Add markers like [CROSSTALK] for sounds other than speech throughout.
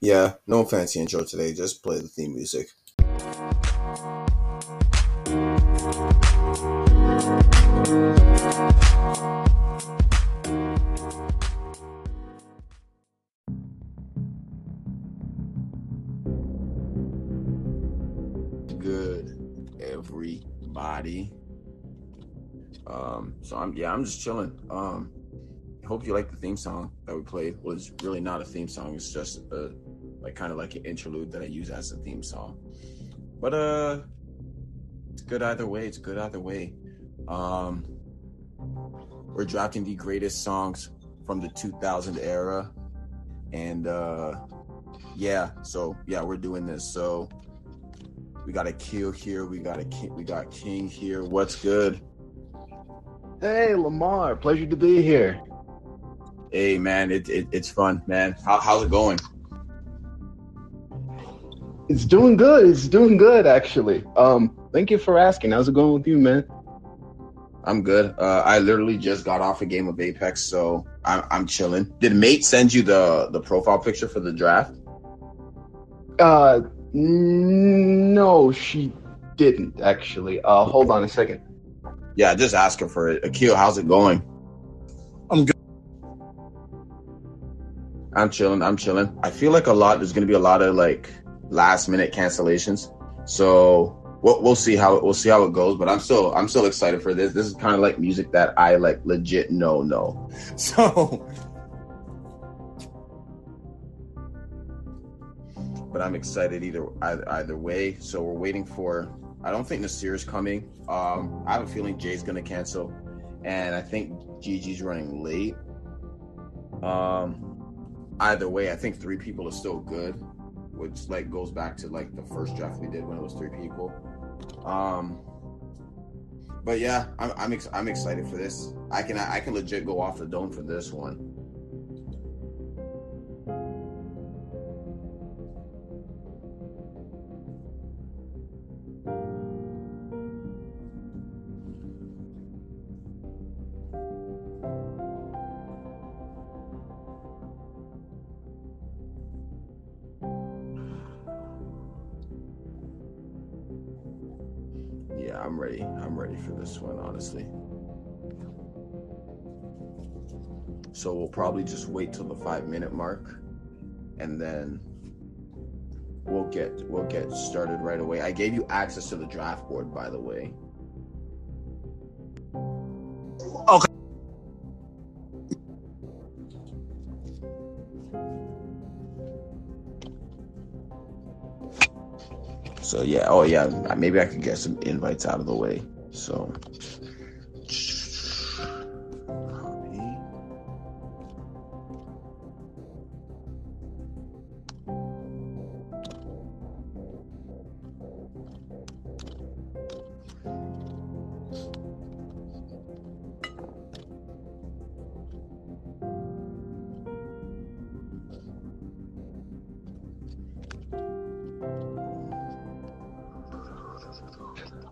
Yeah, no fancy intro today. Just play the theme music. Good, everybody. Um, so I'm yeah, I'm just chilling. Um, hope you like the theme song that we played. Well, it's really not a theme song. It's just a like kind of like an interlude that I use as a theme song. But uh, it's good either way. It's good either way. Um, we're drafting the greatest songs from the 2000 era, and uh, yeah. So yeah, we're doing this. So we got a kill here. We got a king. We got King here. What's good? Hey, Lamar. Pleasure to be here. Hey man, it, it it's fun, man. How, how's it going? It's doing good. It's doing good, actually. Um, thank you for asking. How's it going with you, man? I'm good. Uh, I literally just got off a game of Apex, so I'm I'm chilling. Did Mate send you the the profile picture for the draft? Uh, no, she didn't actually. Uh, hold on a second. Yeah, just ask her for it. Akil, how's it going? I'm good. I'm chilling. I'm chilling. I feel like a lot. There's gonna be a lot of like last minute cancellations. So we'll we'll see how we'll see how it goes. But I'm still I'm still excited for this. This is kind of like music that I like legit know know. [LAUGHS] So. But I'm excited either either, either way. So we're waiting for. I don't think Nasir is coming. Um, I have a feeling Jay's gonna cancel, and I think Gigi's running late. Um, either way, I think three people are still good, which like goes back to like the first draft we did when it was three people. Um, but yeah, I'm I'm, ex- I'm excited for this. I can I can legit go off the dome for this one. I'm ready. I'm ready for this one, honestly. So we'll probably just wait till the five minute mark, and then we'll get we'll get started right away. I gave you access to the draft board, by the way. So yeah, oh yeah, maybe I could get some invites out of the way. So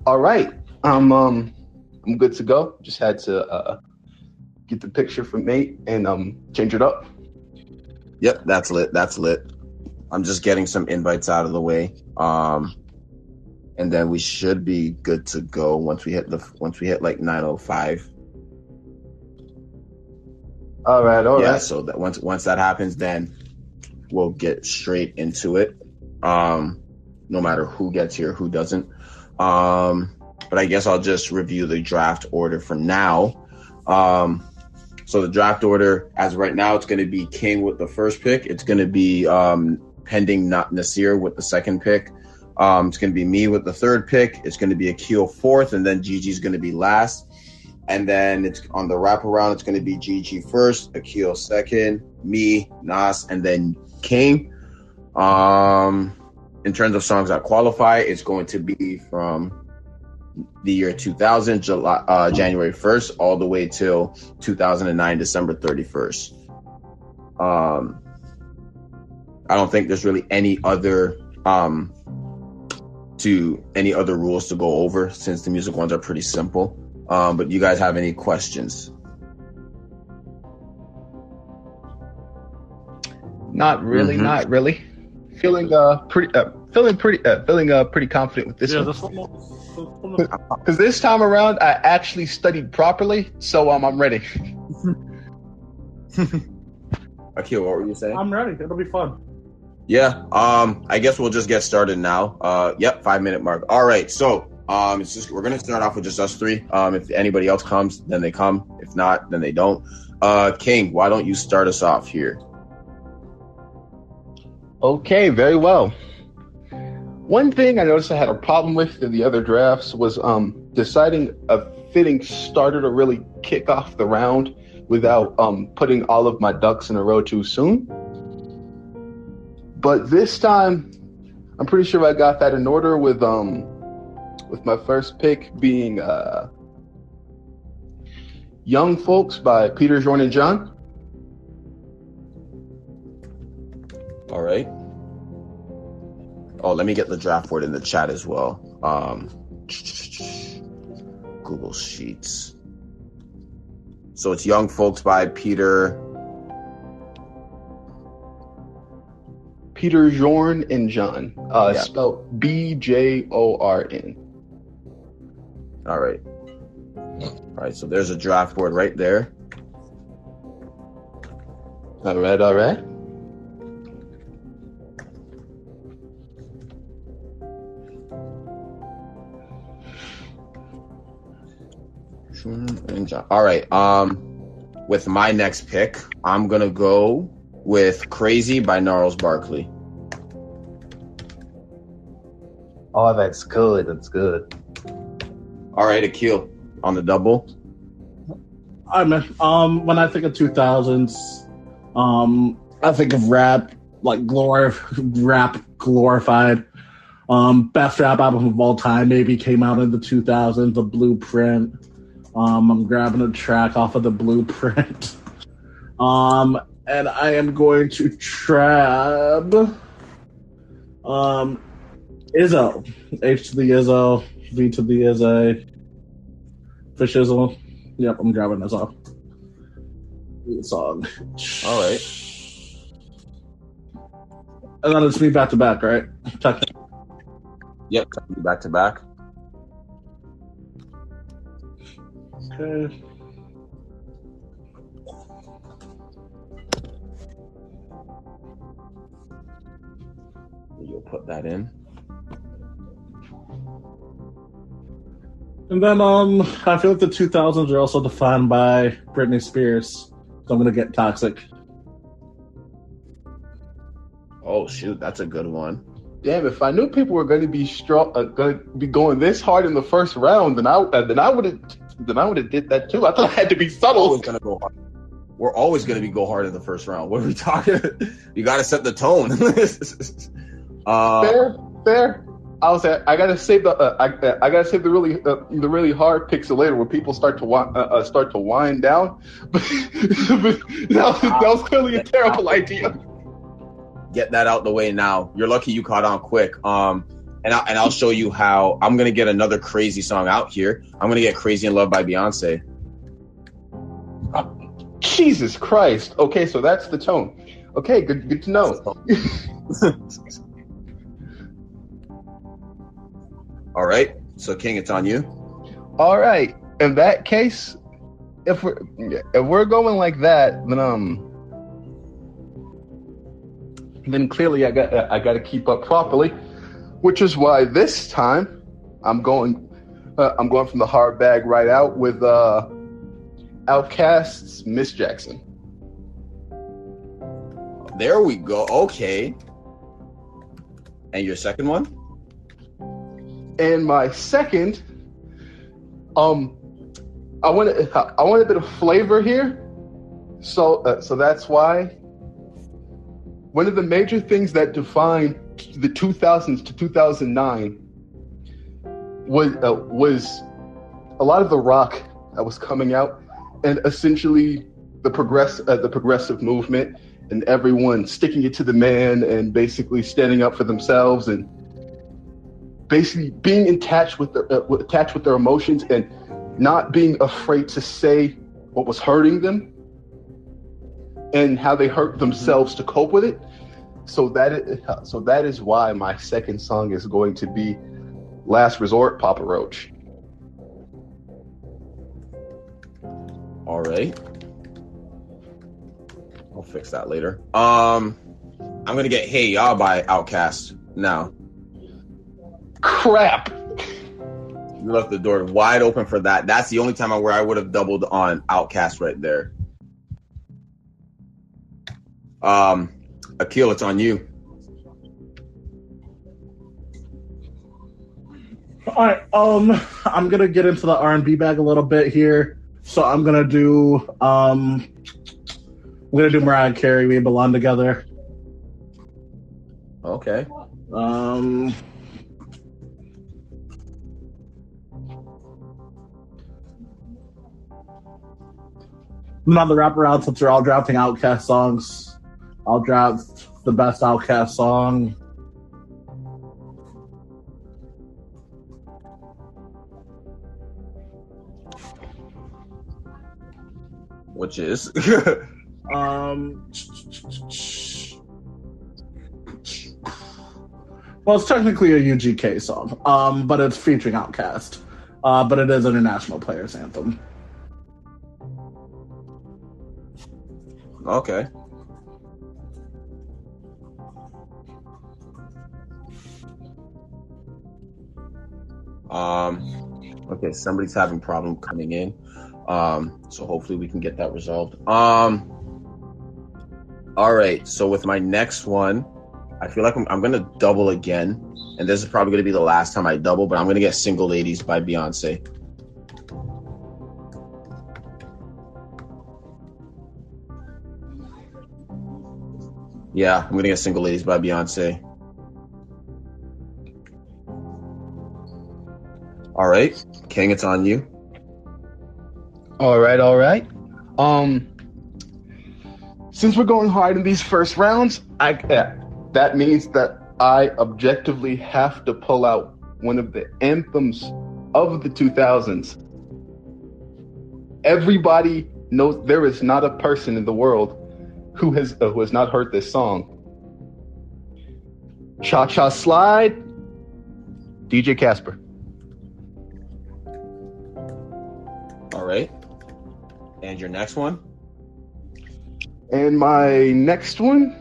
All right. I'm um I'm good to go. Just had to uh get the picture from mate and um change it up. Yep, that's lit. That's lit. I'm just getting some invites out of the way. Um and then we should be good to go once we hit the once we hit like 905. All right, all yeah, right. so that once once that happens then we'll get straight into it. Um no matter who gets here, who doesn't. Um but I guess I'll just review the draft order for now. Um so the draft order, as right now, it's going to be King with the first pick. It's going to be um, pending not Nasir with the second pick. Um, it's going to be me with the third pick. It's going to be Akil fourth, and then Gigi's going to be last. And then it's on the wraparound. It's going to be Gigi first, Akil second, me, Nas, and then King. Um, in terms of songs that qualify, it's going to be from the year 2000, July, uh, January 1st, all the way till 2009, December 31st. Um, I don't think there's really any other um, to any other rules to go over since the music ones are pretty simple. Um, but you guys have any questions? Not really, Mhm. not really. Feeling uh pretty uh, feeling pretty uh, feeling uh pretty confident with this yeah, one. that's Because this time around, I actually studied properly, so um, I'm ready. [LAUGHS] [LAUGHS] Akil, what were you saying? I'm ready. It'll be fun. Yeah. Um, I guess we'll just get started now. Uh, yep, five minute mark. All right. So, um, it's just we're gonna start off with just us three. Um, if anybody else comes, then they come. If not, then they don't. Uh, King, why don't you start us off here? Okay, very well. One thing I noticed I had a problem with in the other drafts was um deciding a fitting starter to really kick off the round without um putting all of my ducks in a row too soon. But this time, I'm pretty sure I got that in order with um with my first pick being uh Young Folks by Peter Jordan John. All right. Oh, let me get the draft board in the chat as well. Um, Google Sheets. So it's Young Folks by Peter. Peter Bjorn and John, uh, Yeah. spelled B J O R N. All right. All right. So there's a draft board right there. All right, all right. And John. All right. Um, with my next pick, I'm gonna go with "Crazy" by Gnarls Barkley. Oh, that's good. That's good. All right, Akil on the double. I mean, um, when I think of 2000s, um, I think of rap, like glor rap glorified. Um, best rap album of all time maybe came out in the 2000s, The Blueprint. Um, I'm grabbing a track off of The Blueprint. [LAUGHS] Um, and I am going to trap um, Izzo. H to the Izzo, V to the Izzy, for shizzle. Yep, I'm grabbing this off. Good song. All right. And then it's me back to back, right? Yep. Back to back. Okay. You'll put that in. And then um I feel like the 2000s are also defined by Britney Spears. So I'm gonna get toxic. Oh shoot, that's a good one. Damn, if I knew people were going to be strong, uh, going to be going this hard in the first round, then I uh, then I would have then I would have did that too. I thought I had to be Always subtle. gonna go hard. We're always gonna be go hard in the first round. What are we talking? you got to set the tone. [LAUGHS] uh, Fair, fair. I was at, I gotta save the uh, I, uh, I gotta save the really uh, the really hard picks later where people start to wi- uh, uh, start to wind down. [LAUGHS] But that, was, that was clearly a terrible idea. get that out the way now. You're lucky you caught on quick. Um, and I, and I'll show you how I'm gonna get another crazy song out here. I'm gonna get "Crazy in Love" by Beyonce. Jesus Christ. Okay, so that's the tone. Okay, good good to know. [LAUGHS] All right, so King, it's on you. All right. In that case, if we're if we're going like that, then um, then clearly I got I got to keep up properly, which is why this time I'm going uh, I'm going from the hard bag right out with uh, OutKast's Miss Jackson. There we go. Okay. And your second one? And my second, um, I want I want a bit of flavor here, so uh, so that's why one of the major things that defined the 2000s to 2009 was uh, was a lot of the rock that was coming out, and essentially the progress uh, the progressive movement, and everyone sticking it to the man and basically standing up for themselves and basically being attached with their uh, attached with their emotions and not being afraid to say what was hurting them and how they hurt themselves to cope with it. So that is, so that is why my second song is going to be "Last Resort" Papa Roach. All right. I'll fix that later. Um, I'm gonna get "Hey Ya" by OutKast now. Crap. You left the door wide open for that. That's the only time where I would have doubled on OutKast right there. Um, Akil, it's on you. All right. Um, I'm gonna get into the R&B bag a little bit here. So I'm gonna do um, I'm gonna do Mariah Carey. We belong together. Okay. Um. Another wraparound since we're all drafting OutKast songs. I'll drop the best OutKast song. Which is [LAUGHS] Um. Well, it's technically a UGK song, um, but it's featuring OutKast. Uh, but it is an international players anthem. okay. Um. Okay, somebody's having problem coming in. Um. So hopefully we can get that resolved. Um. All right. So with my next one, I feel like I'm, I'm gonna double again, and this is probably gonna be the last time I double. But I'm gonna get "Single Ladies" by Beyonce. Yeah, I'm gonna get "Single Ladies" by Beyonce. All right, King, it's on you. All right, all right. Um, since we're going hard in these first rounds, I uh, that means that I objectively have to pull out one of the anthems of the 2000s. Everybody knows there is not a person in the world who has uh, who has not heard this song. Cha Cha Slide, DJ Casper. Right, and your next one. And my next one,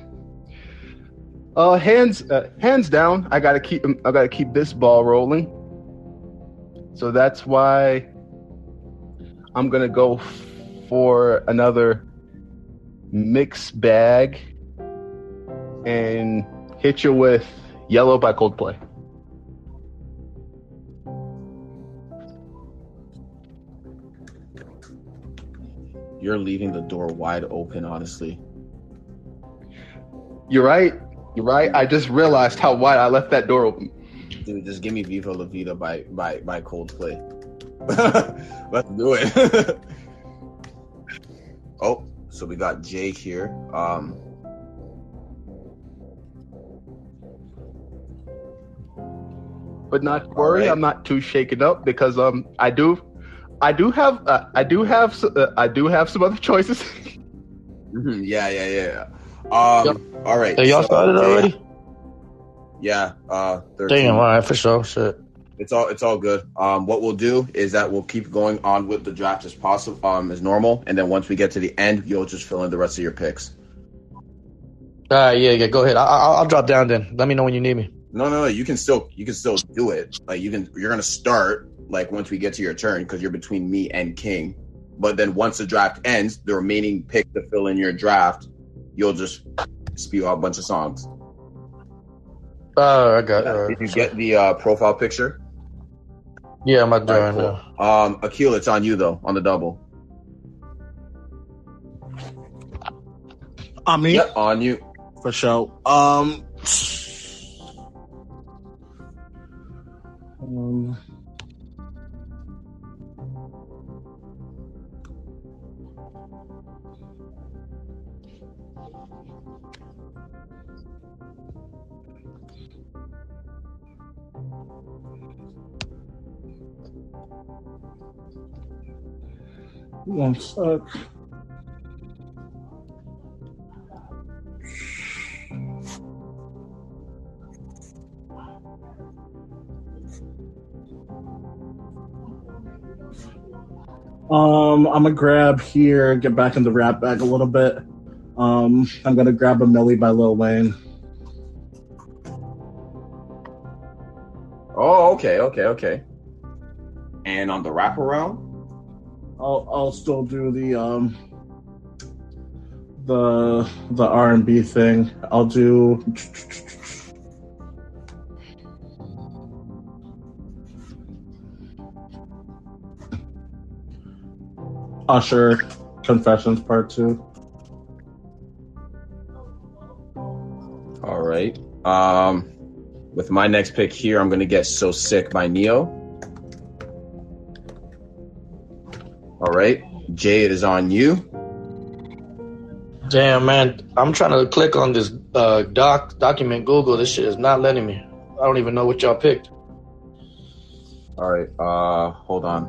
uh, hands uh, hands down, I gotta keep I gotta keep this ball rolling. So that's why I'm gonna go for another mix bag and hit you with "Yellow" by Coldplay. You're leaving the door wide open, honestly. You're right. You're right. I just realized how wide I left that door open. Dude, just give me Viva La Vida by by by Coldplay. [LAUGHS] Let's do it. [LAUGHS] oh, so we got Jake here. Um But not worry, right. I'm not too shaken up because um I do, I do have uh, I do have uh, I do have some other [LAUGHS] choices. mhm, yeah, yeah, yeah. Um Yep. all right. Hey, y'all so, started Jay- already? Yeah, uh 13. Damn, all right, for sure. Shit. It's all it's all good. Um, what we'll do is that we'll keep going on with the draft as possible, um, as normal, and then once we get to the end, you'll just fill in the rest of your picks. All right, yeah, yeah. Go ahead. I, I, I'll drop down then. Let me know when you need me. No, no, no. You can still you can still do it. Like you can you're gonna start like once we get to your turn because you're between me and King. But then once the draft ends, the remaining pick to fill in your draft, you'll just spew out a bunch of songs. Oh, I got. All Did you get the uh, profile picture? Yeah, I'm not All doing right, right cool. now. Um, Akil, it's on you though on the double. On me Yep, on you. for sure. Um. um, Um, I'm gonna grab here, get back in the rap bag a little bit. Um, I'm gonna grab a Milli by Lil Wayne. Oh, okay, okay, okay. And on the wraparound? I'll I'll still do the um the the R and B thing. I'll do Usher Confessions Part Two. all right. Um, with my next pick here, I'm gonna get "So Sick" by Ne-Yo. Jay, it is on you. Damn, man. I'm trying to click on this uh, doc document Google. This shit is not letting me. I don't even know what y'all picked. All right, uh, hold on.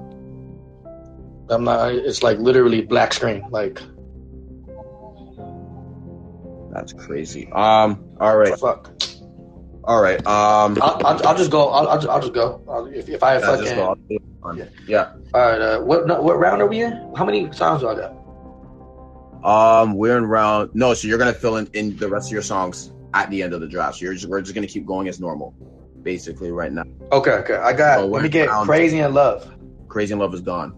I'm not. It's like literally black screen. Like That's crazy. Um, all right, fuck. all right. Um, I'll, I'll, I'll just go. I'll, I'll, just- I'll just go. I'll, if, if I yeah, fucking. Go. It yeah. All right. Uh, what no, what round are we in? How many songs do I got? Um, we're in round. No, so you're gonna fill in, in the rest of your songs at the end of the draft. So you're just we're just gonna keep going as normal, basically right now. Okay. Okay. I got. Oh, let me get crazy in love. Crazy in Love is gone.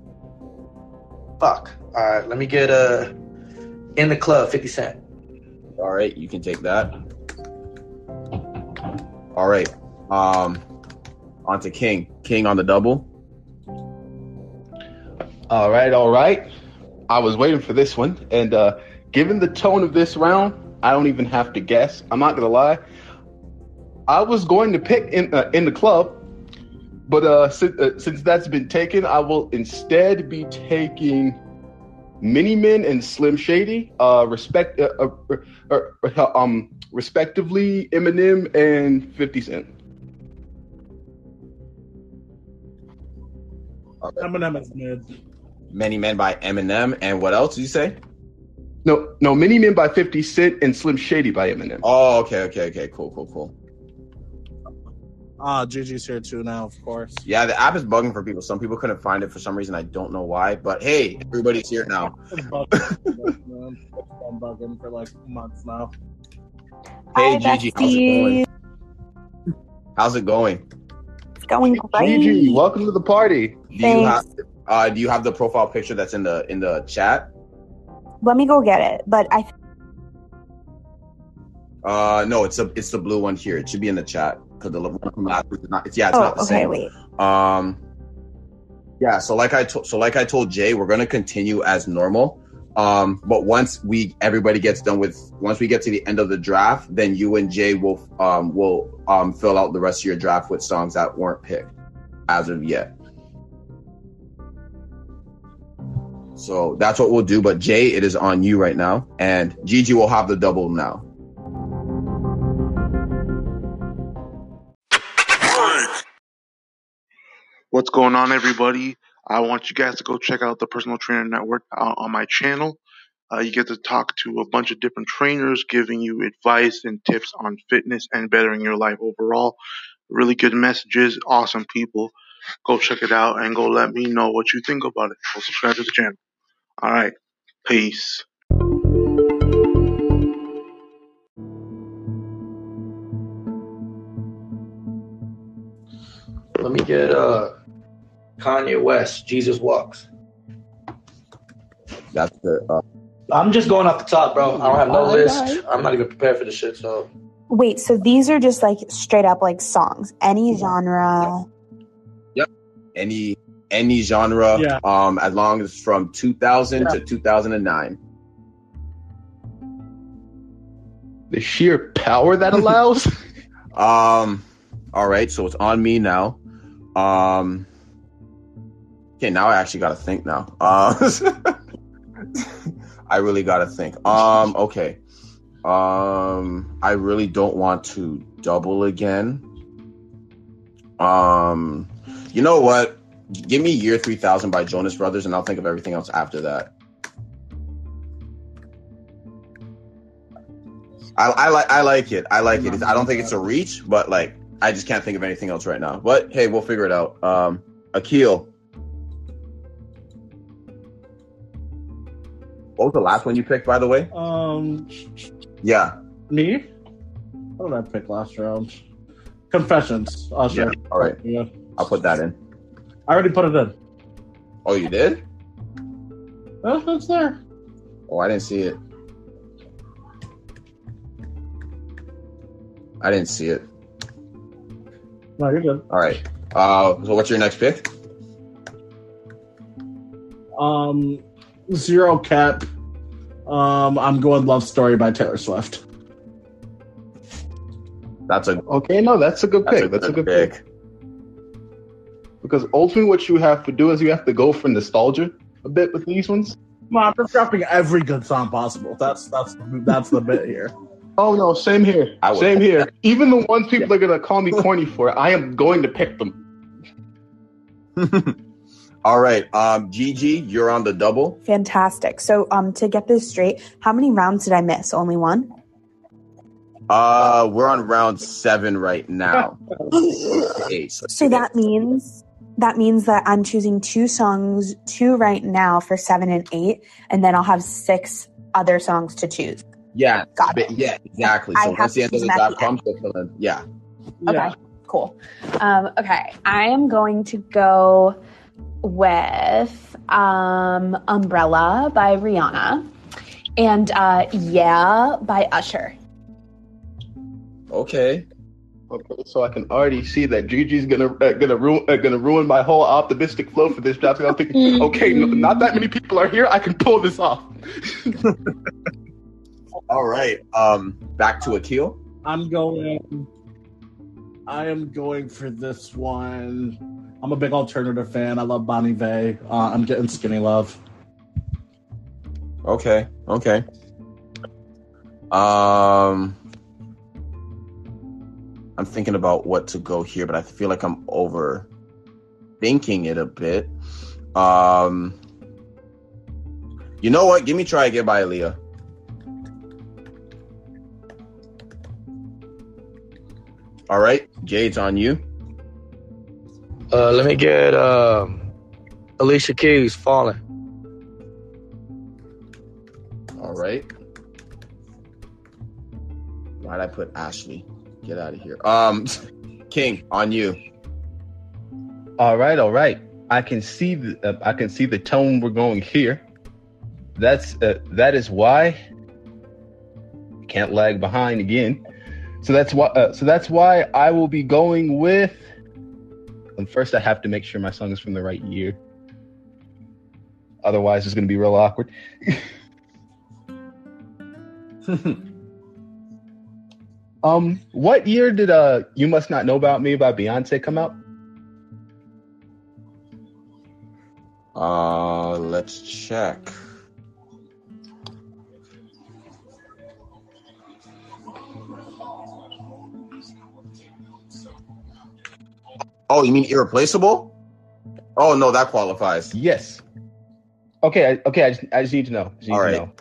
Fuck. All right. Let me get uh in the club. Fifty Cent. All right, you can take that. All right. Um, on to King. King on the double. All right, all right. I was waiting for this one, and uh, given the tone of this round, I don't even have to guess. I'm not gonna lie. I was going to pick in uh, in the club, but uh, since, uh, since that's been taken, I will instead be taking Many Men and Slim Shady, uh, respect, uh, uh, uh, uh, um, respectively, Eminem and Fifty Cent. Eminem is mid. Many Men by Eminem. And what else did you say? No, no, Many Men by Fifty Cent and Slim Shady by Eminem. Oh, okay, okay, okay. Cool, cool, cool. Ah, Gigi's here too now, of course. Yeah, the app is bugging for people. Some people couldn't find it for some reason. I don't know why. But hey, everybody's here now. [LAUGHS] It's bugging. It's been bugging for like months now. Hey, Hi, Gigi, how's it going? How's it going? It's going great. Gigi, welcome to the party. Do you have Thanks. Uh do you have the profile picture that's in the in the chat? Let me go get it. But I Uh no, it's a it's the blue one here. It should be in the chat because the one from last week is not. It's yeah, it's oh not the okay same. wait. Um, yeah. So like I told, so like I told Jay, we're gonna continue as normal. Um, but once we everybody gets done with, once we get to the end of the draft, then you and Jay will um will um fill out the rest of your draft with songs that weren't picked as of yet. So that's what we'll do. But Jay, it is on you right now, and Gigi will have the double now. What's going on, everybody? I want you guys to go check out the Personal Trainer Network uh, on my channel. Uh, you get to talk to a bunch of different trainers giving you advice and tips on fitness and bettering your life overall. Really good messages, awesome people. Go check it out and go let me know what you think about it. Go subscribe to the channel. All right. Peace. Let me get uh Kanye West. Jesus walks. That's the uh, I'm just going off the top, bro. I don't have no Bye, list. bye. I'm not even prepared for this shit. So Wait, so these are just like straight up like songs, any genre. Yep. Any any genre Yeah. um as long as from 2000 to 2009 The sheer power that allows. [LAUGHS] um all right so it's on me now. Um okay now i actually gotta think now. Uh [LAUGHS] i really gotta think. Um okay. Um i really don't want to double again. Um you know what give me year 3000 by jonas brothers and i'll think of everything else after that I, I like I like it. I like it. I don't think it's a reach, but like I just can't think of anything else right now. But hey, we'll figure it out. Um, Akil, What was the last one you picked, by the way? Um, Yeah. me. What did I pick last round? Confessions. Usher. Yeah. All right. Yeah. I'll put that in. I already put it in. Oh, you did? Oh, it's there. Oh, I didn't see it. I didn't see it. No, you're good. All right. Uh, so what's your next pick? Um, zero cap. Um, I'm going Love Story by Taylor Swift. That's a Okay, no, that's a good that's pick. a that's good a good pick. pick. Because ultimately, what you have to do is you have to go for nostalgia a bit with these ones. No, I'm just dropping every good song possible. That's that's that's the bit here. [LAUGHS] Oh no, same here. I Same here. Even the ones people are gonna call me corny for, I am going to pick them. [LAUGHS] All right. Um, Gigi, you're on the double. Fantastic. So, um, to get this straight, how many rounds did I miss? Only one. Uh, we're on round seven right now. [GASPS] Eight. So that means that means that I'm choosing two songs, two right now for seven and eight, and then I'll have six other songs to choose. yeah, Got it. yeah, exactly. So have once the end of the at comes, you'll fill. Yeah. Yeah. Okay, cool. Um, okay, I am going to go with um, "Umbrella" by Rihanna and uh, "Yeah" by Usher. Okay. Okay, so I can already see that Gigi's gonna uh, gonna ruin uh, gonna ruin my whole optimistic flow for this job. So I'm thinking, [LAUGHS] okay, no, not that many people are here. I can pull this off. [LAUGHS] All right. Um, back to Akil. I'm going. I am going for this one. I'm a big alternative fan. I love Bon Iver. Uh, I'm getting Skinny Love. Okay. Okay. Um, I'm thinking about what to go here, but I feel like I'm overthinking it a bit. Um, you know what? Give me "Try Again" by Aaliyah. All right, Jade's on you. Uh, let me get um, Alicia Keys falling. All right. Why'd I put Ashley? Get out of here. Um, [LAUGHS] King, on you. All right, all right. I can see the uh, I can see the tone we're going here. That's uh, that is why can't lag behind again. So that's why uh, so that's why I will be going with. And first, I have to make sure my song is from the right year. Otherwise, it's going to be real awkward. [LAUGHS] [LAUGHS] um, what year did uh "You Must Not Know About Me" by Beyonce come out? Uh, let's check. Oh, you mean irreplaceable? Oh no, that qualifies. Yes. Okay. I, okay. I just, I just need to know. All to know.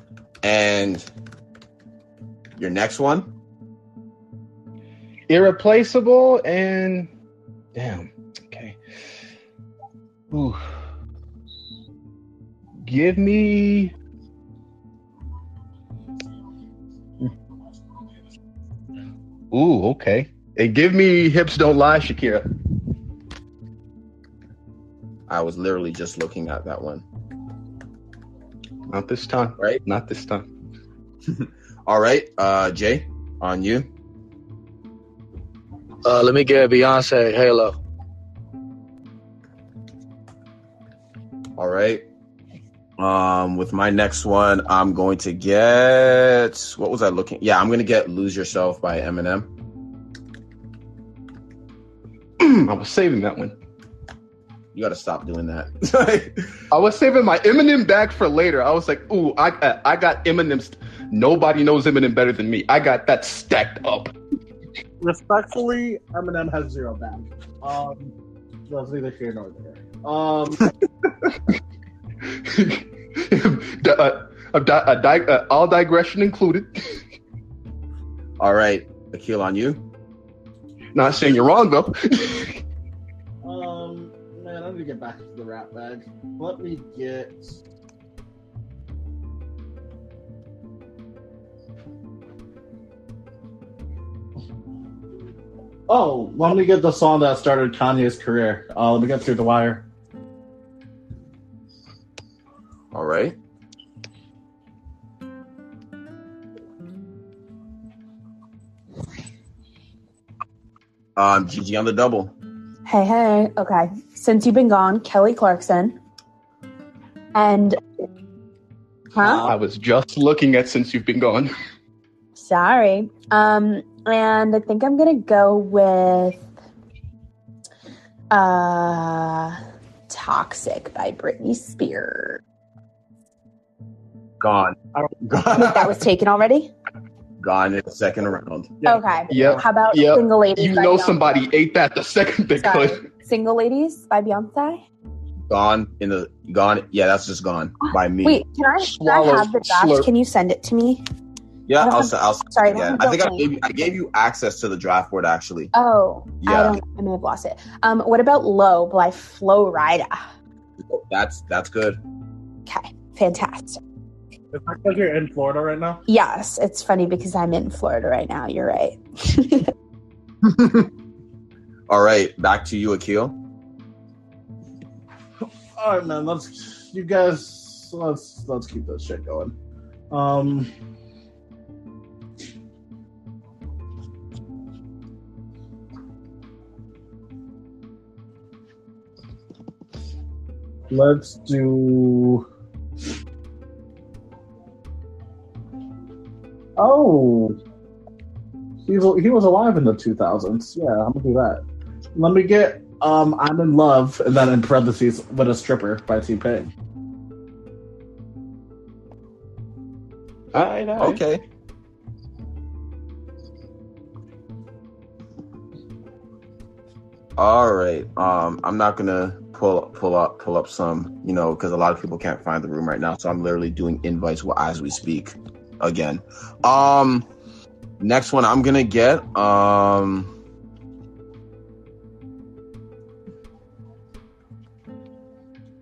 And your next one? Irreplaceable and damn. Okay. Ooh. Give me. Ooh. Okay. And give me hips don't lie, Shakira. I was literally just looking at that one. Not this time. Right. Not this time. [LAUGHS] All right, uh, Jay, on you. Uh, let me get Beyonce Halo. All right. Um, with my next one, I'm going to get what was I looking? Yeah, I'm gonna get "Lose Yourself" by Eminem. I was saving that one. You got to stop doing that. [LAUGHS] I was saving my Eminem back for later. I was like, ooh, I uh, I got Eminem's. Nobody knows Eminem better than me. I got that stacked up. Respectfully, Eminem has zero back. Um, that's neither here nor there. Um, Di- [LAUGHS] uh, a di- a di- uh, all digression included. [LAUGHS] All right, Akil, on you. Not saying you're wrong though. [LAUGHS] um, man, I need to get back to the rap bag. Let me get. Oh, let me get the song that started Kanye's career. Uh, let me get through the wire. All right. Um, Gigi on the double. Hey, hey. Okay. Since you've been gone, Kelly Clarkson. And. Huh? I was just looking at since you've been gone. Sorry. Um, and I think I'm gonna go with uh Toxic by Britney Spears. Gone. Wait, Gone. [LAUGHS] that was taken already? Gone in the second round. Yeah. Okay. Yep. How about Yep. Single Ladies? You by know Beyonce? somebody ate that the second they Sorry. could. Single Ladies by Beyonce? Gone in the gone. Yeah, that's just gone by me. Wait, can I, can I have the draft? slurp. Can you send it to me? Yeah, I don't I'll, have- s- I'll. Sorry, I Yeah, I think I gave you. I gave you access to the draft board actually. Oh, I Yeah. don't. I may have lost it. Um, what about "Low" by Flo Rida? That's that's good. Okay, fantastic. It looks like you're in Florida right now. Yes, it's funny because I'm in Florida right now. You're right. [LAUGHS] [LAUGHS] All right, back to you, Akil. All right, man. Let's you guys. Let's let's keep this shit going. Um. Let's do. Oh, he's he was alive in the 2000s. Yeah, I'm gonna do that. Let me get um, I'm in love, and then in parentheses, with a stripper by T Pain. All right, all right. Okay. All right. Um, I'm not gonna pull pull up pull up some, you know, because a lot of people can't find the room right now. So I'm literally doing invites as we speak. Again. Um, next one I'm gonna get. Um.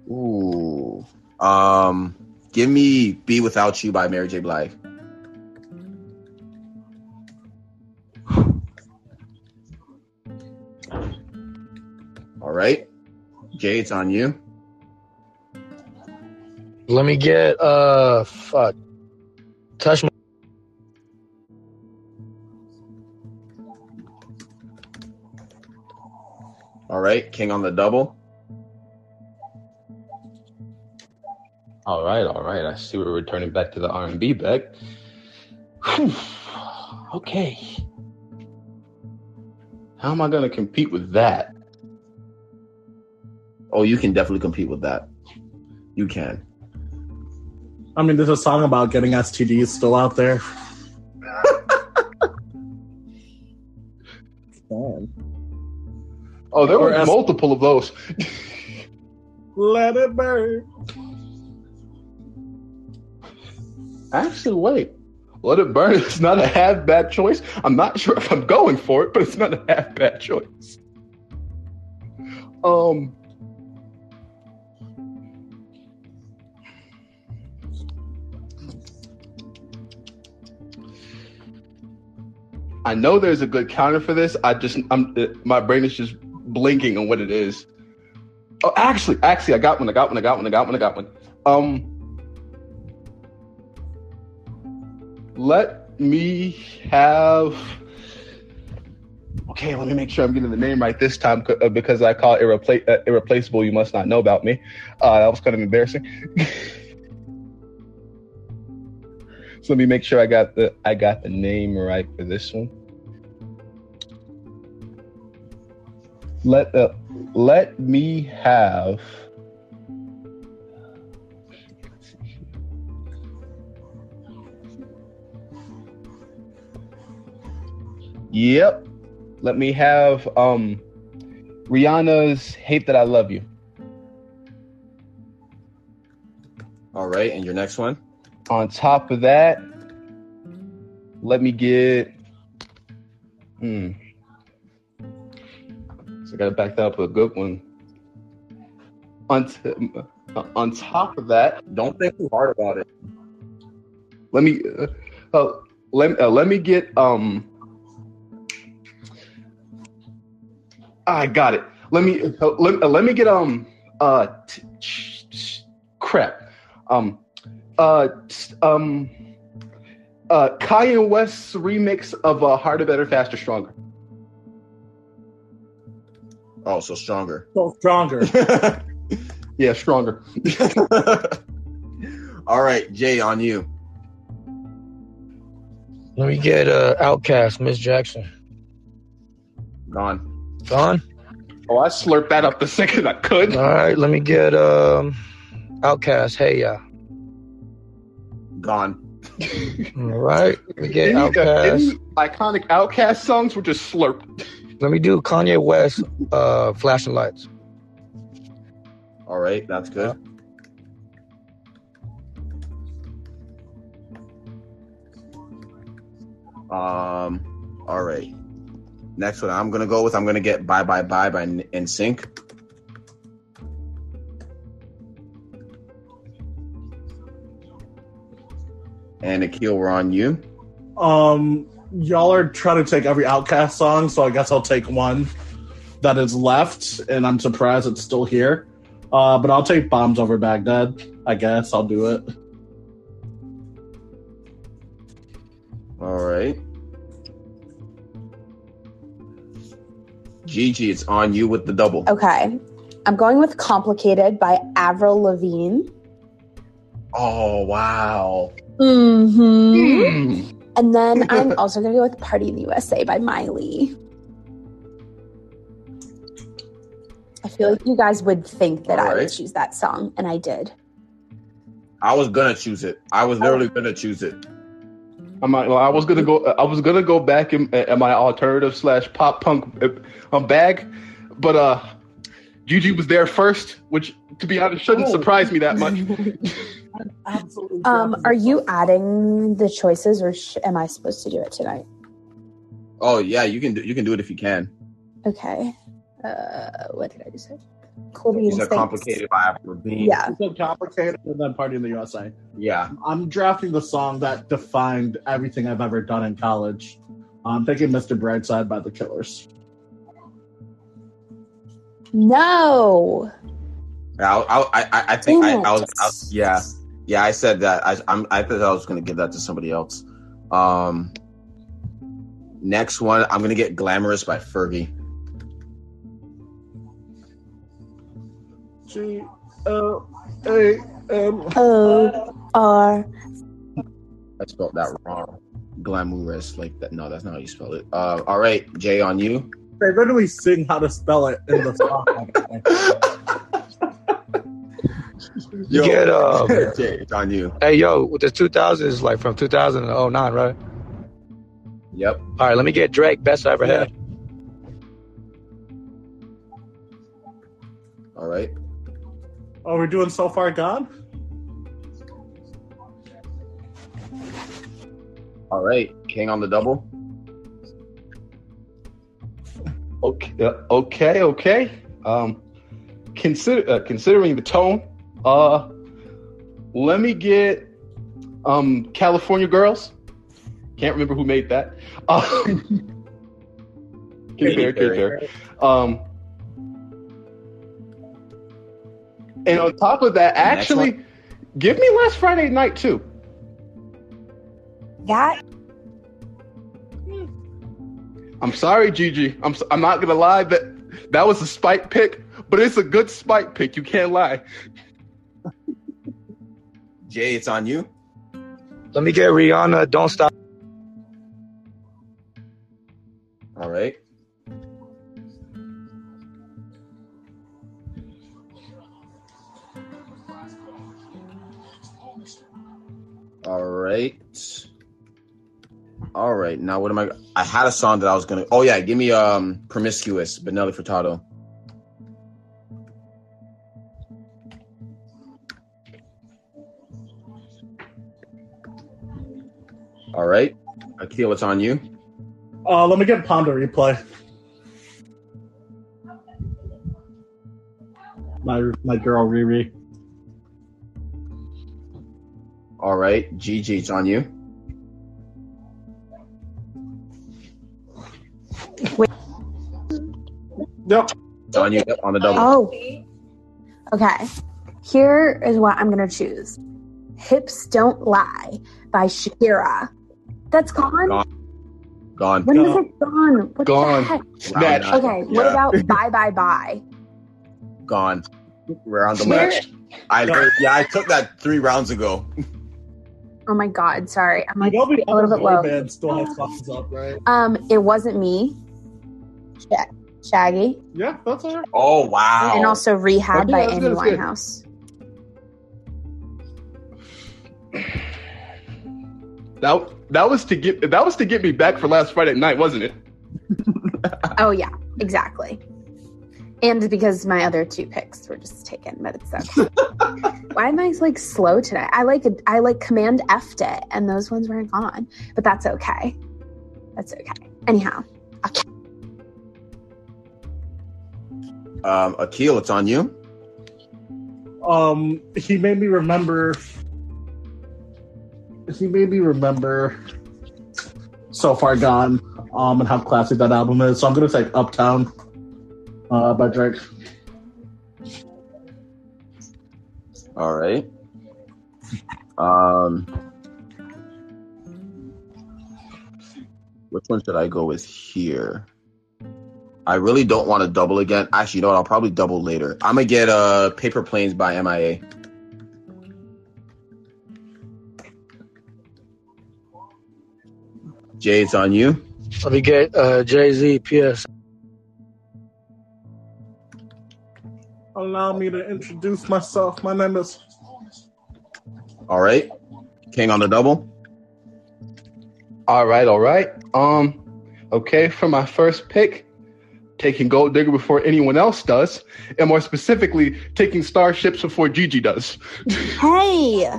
Ooh. Um. Give me "Be Without You" by Mary J. Blige. All right, Jay, it's on you. Let me get uh fuck. Touch my All right, King on the double. All right, all right. I see we're returning back to the R and B back. Whew. Okay. How am I gonna compete with that? Oh, you can definitely compete with that. You can. I mean, there's a song about getting STDs still out there. Damn. Oh, there Or were as- multiple of those. Let it burn. Actually, wait. Let it burn. It's not a half bad choice. I'm not sure if I'm going for it, but it's not a half bad choice. Um. I know there's a good counter for this. I just, I'm, my brain is just blinking on what it is. Oh, actually, actually, I got one. I got one. I got one. I got one. I got one. Um. let me have okay let me make sure i'm getting the name right this time uh, because i call it irrepla- uh, irreplaceable you must not know about me uh, that was kind of embarrassing [LAUGHS] so let me make sure i got the i got the name right for this one let uh, let me have Yep. Let me have um Rihanna's Hate That I Love You. All right, and your next one. On top of that, let me get hmm. So I gotta back that up with a good one. On, t- uh, on top of that, Don't think too hard about it. let me uh, uh, let, uh, let me get um I got it. Let me uh, let, uh, let me get um uh t- sh- sh- crap um uh um uh Kanye West's remix of uh Harder, Better, Faster, Stronger. Oh, so stronger. So stronger. [LAUGHS] Yeah, stronger. [LAUGHS] All right, Jay, on you. Let me get uh, OutKast, Miss Jackson. Gone. Gone. Oh, I slurped that up the second I could. All right. Let me get um, OutKast. Hey ya. Gone. All right. Let me get Any, uh, OutKast. any iconic OutKast songs were just slurped. Let me do Kanye West. Uh, Flashing Lights. All right, that's good. Um, all right. Next one I'm gonna go with. I'm gonna get "Bye Bye Bye" by NSYNC. And Akil, we're on you. Um, y'all are trying to take every OutKast song, so I guess I'll take one that is left, and I'm surprised it's still here. Uh, but I'll take Bombs Over Baghdad. I guess I'll do it. All right. Gigi, it's on you with the double. Okay. I'm going with Complicated by Avril Lavigne. Oh wow. Mm-hmm. Hmm. And then I'm also going to go with Party in the USA by Miley. I feel like you guys would think that I would choose that song, and I did. I was gonna choose it. I was literally gonna choose it. I'm not, I was gonna go. I was gonna go back in, in my alternative slash pop punk um, bag, but uh, Gigi was there first, which to be honest shouldn't Oh. surprise me that much. [LAUGHS] Absolutely. Um, are you adding the choices, or sh- am I supposed to do it tonight? Oh yeah, you can do you can do it if you can. Okay. Uh, what did I just say? Colby These are complicated by Avril Lavigne. Yeah. so complicated, and then Party in the USA. Yeah. I'm drafting the song that defined everything I've ever done in college. I'm thinking "Mr. Brightside" by the Killers. No. I I I, I think I, Damn I, was, I was yeah yeah I said that I I'm, I thought I was gonna give that to somebody else. Um. Next one, I'm gonna get "Glamorous" by Fergie. G L A M. O R. I spelled that wrong. Glamorous, like that. No, that's not how you spell it. Uh, all right, Jay, on you. They literally sing how to spell it in the song. [LAUGHS] You get uh, [LAUGHS] it's on you. hey yo, with the 2000s is like from 2009, right? Yep. All right, let me get Drake. Best I ever had. All right. oh, we're doing so far gone. All right. King on the double. Okay, uh, okay, okay. Um, consider uh, considering the tone. Uh, let me get um California Girls. Can't remember who made that. Um, Katy Perry, Katy Perry. Um, and on top of that, actually, give me Last Friday Night too. That I'm sorry, Gigi. I'm s- I'm not gonna lie that that was a spike pick, but it's a good spike pick. You can't lie. Jay, it's on you. Let me get Rihanna. Don't stop. All right. All right. All right. Now what am I I had a song that I was gonna Oh yeah, give me um Promiscuous, by Nelly Furtado. All right. Akil, it's on you. Uh, let me get Ponder replay. My my girl Riri. All right. Gigi, it's on you. Yep. It's on you on the double. Oh. Okay. Here is what I'm going to choose Hips Don't Lie by Shakira. That's gone? Gone. Gone. When was it gone? What Gone. the heck? Snatch. Okay, nine. what Yeah, about Bye Bye Bye? gone? We're on the Where- left. I yeah, I took that three rounds ago. Oh my god, sorry. I'm You like know the a little other bit low. boy band still has songs up, right? Um, it wasn't me. Sha- Shaggy. Yeah, that's all right. Oh wow. And also Rehab Okay, by that's Amy that's good. Winehouse. That that was to get that was to get me back for last Friday night, wasn't it? [LAUGHS] Oh yeah, exactly. And because my other two picks were just taken, but it's okay. [LAUGHS] Why am I like slow today? I like I like Command F'd it, and those ones weren't gone, but that's okay. That's okay. Anyhow, okay. Um, Akil, it's on you. Um, he made me remember. He made me remember. So far gone. Um, and how classic that album is. So I'm gonna take Uptown. Uh, by Drake. All right. Um, which one should I go with here? I really don't want to double again. Actually, you know what? I'll probably double later. I'm gonna get uh Paper Planes by MIA. Jay, it's on you. Let me get uh, Jay Z PS. Allow me to introduce myself. My name is. All right. King on the double. All right, all right. Um, okay, for my first pick, taking Gold Digger before anyone else does, and more specifically, taking Starships before Gigi does. [LAUGHS] hey,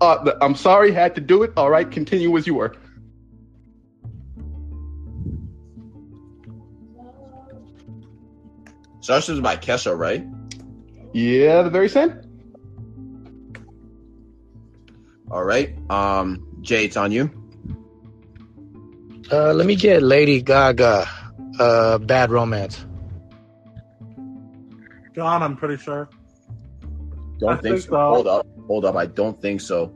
Uh, I'm sorry, had to do it. All right, continue as you were. Starships by Kesha, right? Yeah, the very same. All right. Um, Jay, it's on you. Uh, let me get Lady Gaga. Uh, Bad Romance. John, I'm pretty sure. Don't I think, think so. so. Hold up. Hold up. I don't think so.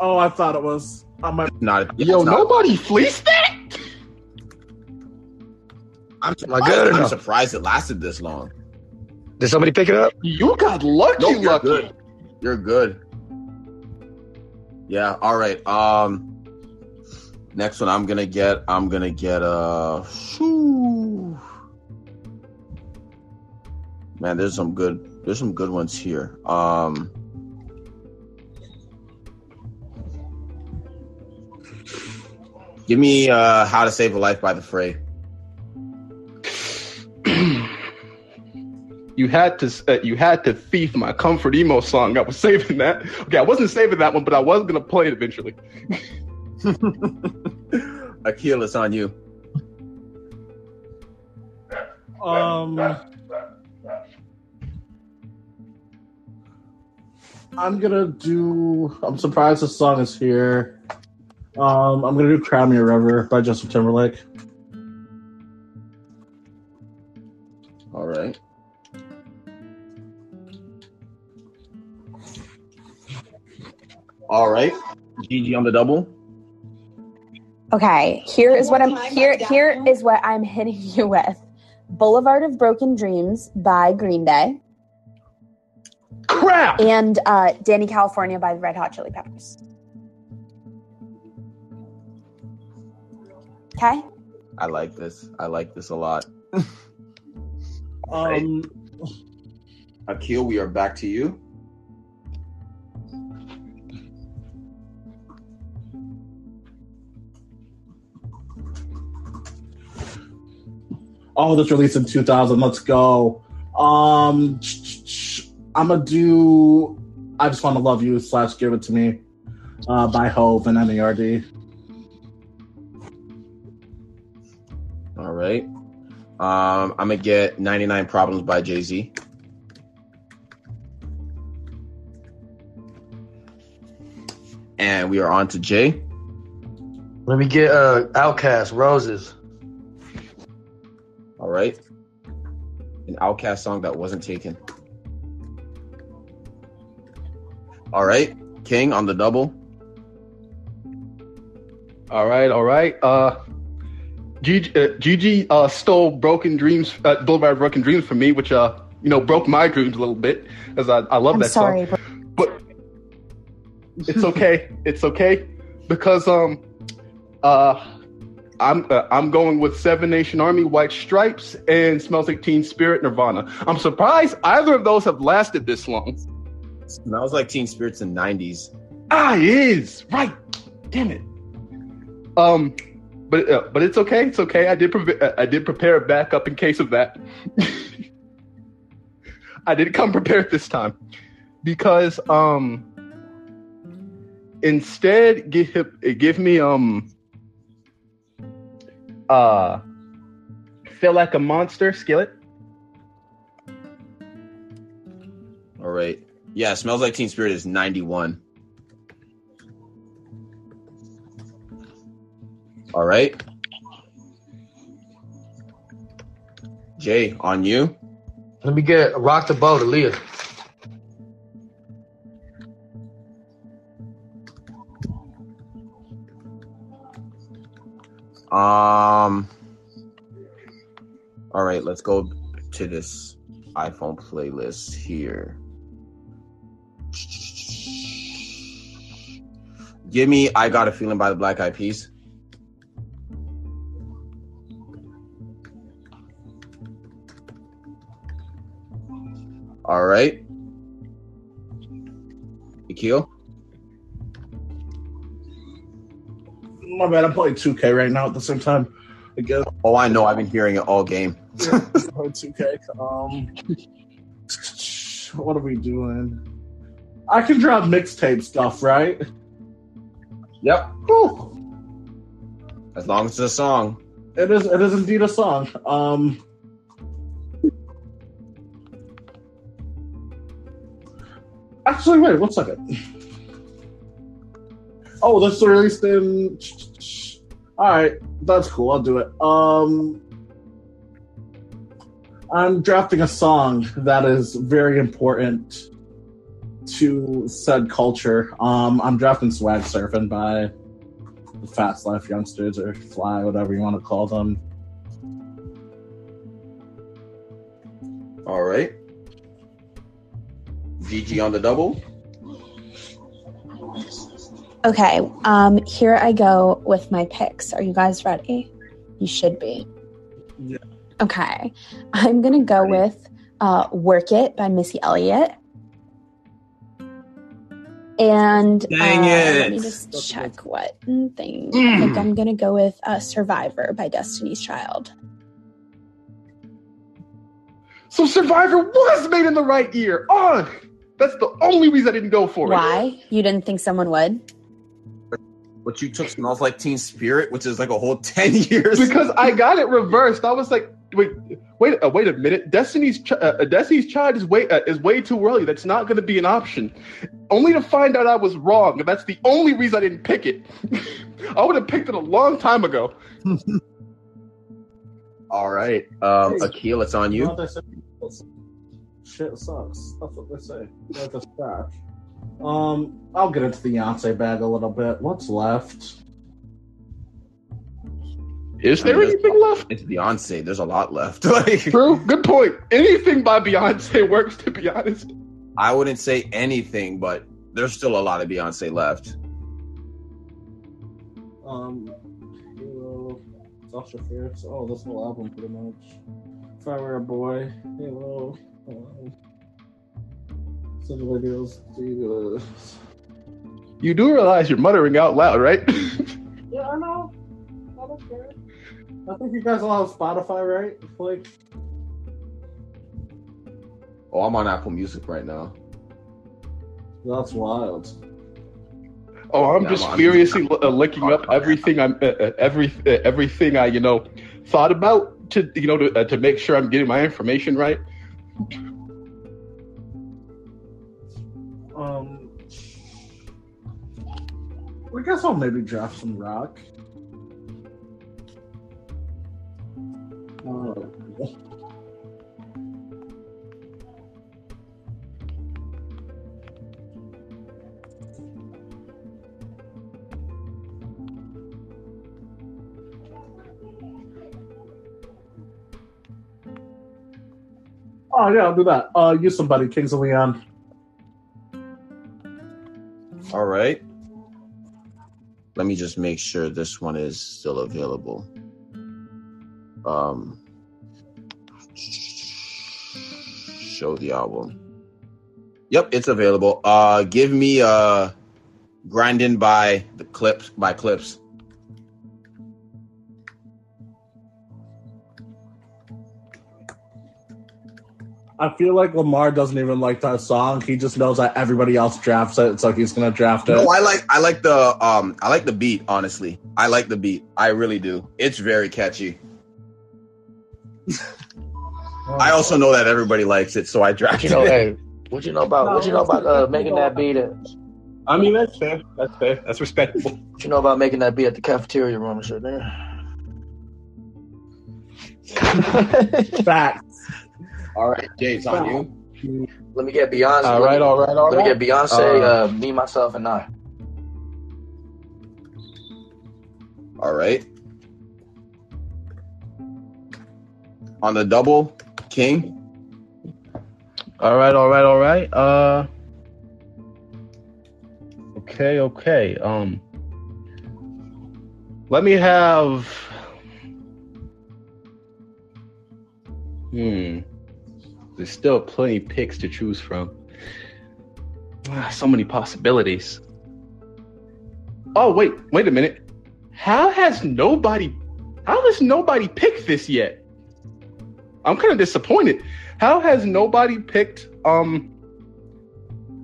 Oh, I thought it was. I might. Not. Yo, it's not- nobody fleeced that. I'm Am I surprised, good I'm surprised it lasted this long. Did somebody pick it up? You got lucky, No, you're lucky. good. You're good. Yeah. All right. Um. Next one, I'm gonna get. I'm gonna get. Uh. shoo. Man, there's some good. There's some good ones here. Um. Give me uh, "How to Save a Life" by the Fray. [CLEARS THROAT] You had to uh, you had to thief my comfort emo song. I was saving that. Okay, I wasn't saving that one, but I was gonna play it eventually. [LAUGHS] Akil, it's on you. Um, I'm gonna do. I'm surprised the song is here. Um, I'm gonna do "Crown Me a River" by Justin Timberlake. All right. All right. Gigi on the double. Okay, here is what I'm here. Here is what I'm [LAUGHS] hitting you with: "Boulevard of Broken Dreams" by Green Day Crap. and uh, "Dani California" by the Red Hot Chili Peppers. Okay, I like this. I like this a lot. [LAUGHS] Um, Akil, we are back to you. oh, this released in 2000. Let's go. Um, I'm gonna do. I just want to love you slash give it to me. Uh, by Hov and Nerd. Right. Um, I'm gonna get 99 Problems by Jay Z. And we are on to Jay. Let me get uh, OutKast Roses. All right. An OutKast song that wasn't taken. All right. King on the double. All right, all right. Uh, Gigi, uh, Gigi uh, stole Broken Dreams, uh, Boulevard Broken Dreams from me, which uh, you know, broke my dreams a little bit, because I, I love I'm that sorry, song. But it's okay. it's okay because um, uh, I'm uh, I'm going with Seven Nation Army, White Stripes, and Smells Like Teen Spirit, Nirvana. I'm surprised either of those have lasted this long. Smells like Teen Spirits in '90s. Ah, it is right. Damn it. Um, but uh, but it's okay. It's okay. I did pre- uh, I did prepare a backup in case of that. [LAUGHS] I didn't come prepared this time because um instead give give me um uh feel like a monster skillet. All right. Yeah, Smells Like Teen Spirit is 91. All right. Jay, on you. Let me get Rock the Boat, Aaliyah. Um. All right, let's go to this iPhone playlist here. Give me "I Got a Feeling" by the Black Eyed Peas. All right, Akil. My bad. I'm playing 2K right now at the same time. I guess Oh, I know. I've been hearing it all game. [LAUGHS] Playing 2K. Um, [LAUGHS] what are we doing? I can drop mixtape stuff, right? Yep. Whew. As long as it's a song. It is. It is indeed a song. Um. Actually, wait one second. Oh, this is released in. All right, that's cool. I'll do it. Um, I'm drafting a song that is very important to said culture. Um, I'm drafting "Swag Surfing" by the Fast Life Youngsters or Fly, whatever you want to call them. All right. Gigi on the double. Okay, um, here I go with my picks. Are you guys ready? You should be. Yeah. Okay, I'm gonna go with uh, "Work It" by Missy Elliott. And Dang uh, it. let me just check what thing. I think I'm gonna go with uh, "Survivor" by Destiny's Child. So Survivor was made in the right year. Oh, that's the only reason I didn't go for it. Why? You didn't think someone would? But you took Smells Like Teen Spirit, which is like a whole [LAUGHS] 10 years. Because I got it reversed. I was like, wait, wait, uh, wait a minute. Destiny's Ch- uh, Destiny's Child is way uh, is way too early. That's not going to be an option. Only to find out I was wrong. And that's the only reason I didn't pick it. [LAUGHS] I would have picked it a long time ago. [LAUGHS] All right. Um, Akil, it's on know you. What they say? Shit sucks. That's what they say. Like a scratch. Um, I'll get into the Beyonce bag a little bit. What's left? Is there I mean, anything left? It's Beyonce. There's a lot left. [LAUGHS] like, True. Good point. Anything by Beyonce works, to be honest. I wouldn't say anything, but there's still a lot of Beyonce left. Um, Halo, Sasha Fierce. Oh, this whole album pretty much. If I Were a Boy, Halo, um, City Videos, Divas. You do realize you're muttering out loud, right? [LAUGHS] Yeah, I know. I don't care. I think you guys all have Spotify, right? Like, Oh, I'm on Apple Music right now. that's wild. Oh, I'm Yeah, just I'm furiously uh, looking up everything I'm uh, uh, every uh, everything I you know thought about to you know to, uh, to make sure I'm getting my information right. Um, I guess I'll maybe draft some rock. Uh, Oh yeah, I'll do that. Uh, use somebody, Kings of Leon. All right. Let me just make sure this one is still available. Um, show the album. Yep, it's available. Uh, give me uh, grinding by the Clipse by Clipse. I feel like Lamar doesn't even like that song. He just knows that everybody else drafts it, so he's gonna draft it. No, I like I like the um I like the beat. Honestly, I like the beat. I really do. It's very catchy. [LAUGHS] I also know that everybody likes it, so I What drafted you know, it. hey, what you know about what you know about uh, making that beat? At, I mean, that's fair. That's fair. That's respectable. what you know about making that beat at the cafeteria room and shit? Nigga? Facts. All right, Jay, it's on you. Let me get Beyonce. all right, all right, all Let me get Beyonce, Uh, uh, me, myself, and I. All right. On the double, King. All right, all right, all right. Uh, okay, okay. Um, let me have. Hmm. There's still plenty picks to choose from. Ah, so many possibilities. Oh wait, wait a minute. How has nobody? How has nobody picked this yet? I'm kind of disappointed. How has nobody picked um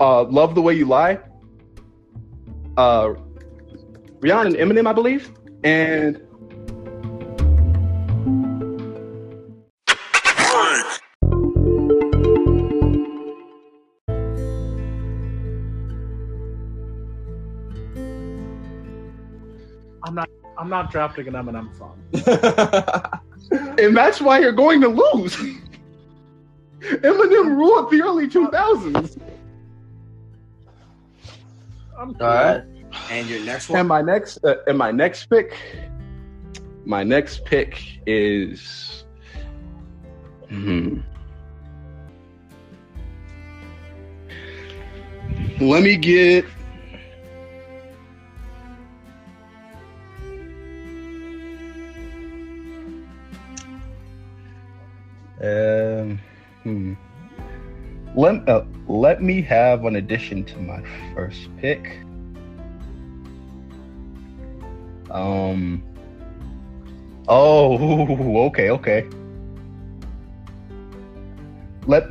uh Love the Way You Lie? Uh Rihanna and Eminem, I believe. And I'm not. I'm not drafting an Eminem song. [LAUGHS] and that's why you're going to lose. Eminem ruled the early 2000s. I'm All right. and your next one. And my next uh, and my next pick my next pick is hmm. Let me get Um, hmm. Let uh, let me have an addition to my first pick. Um. Oh, [LAUGHS] okay, okay. Let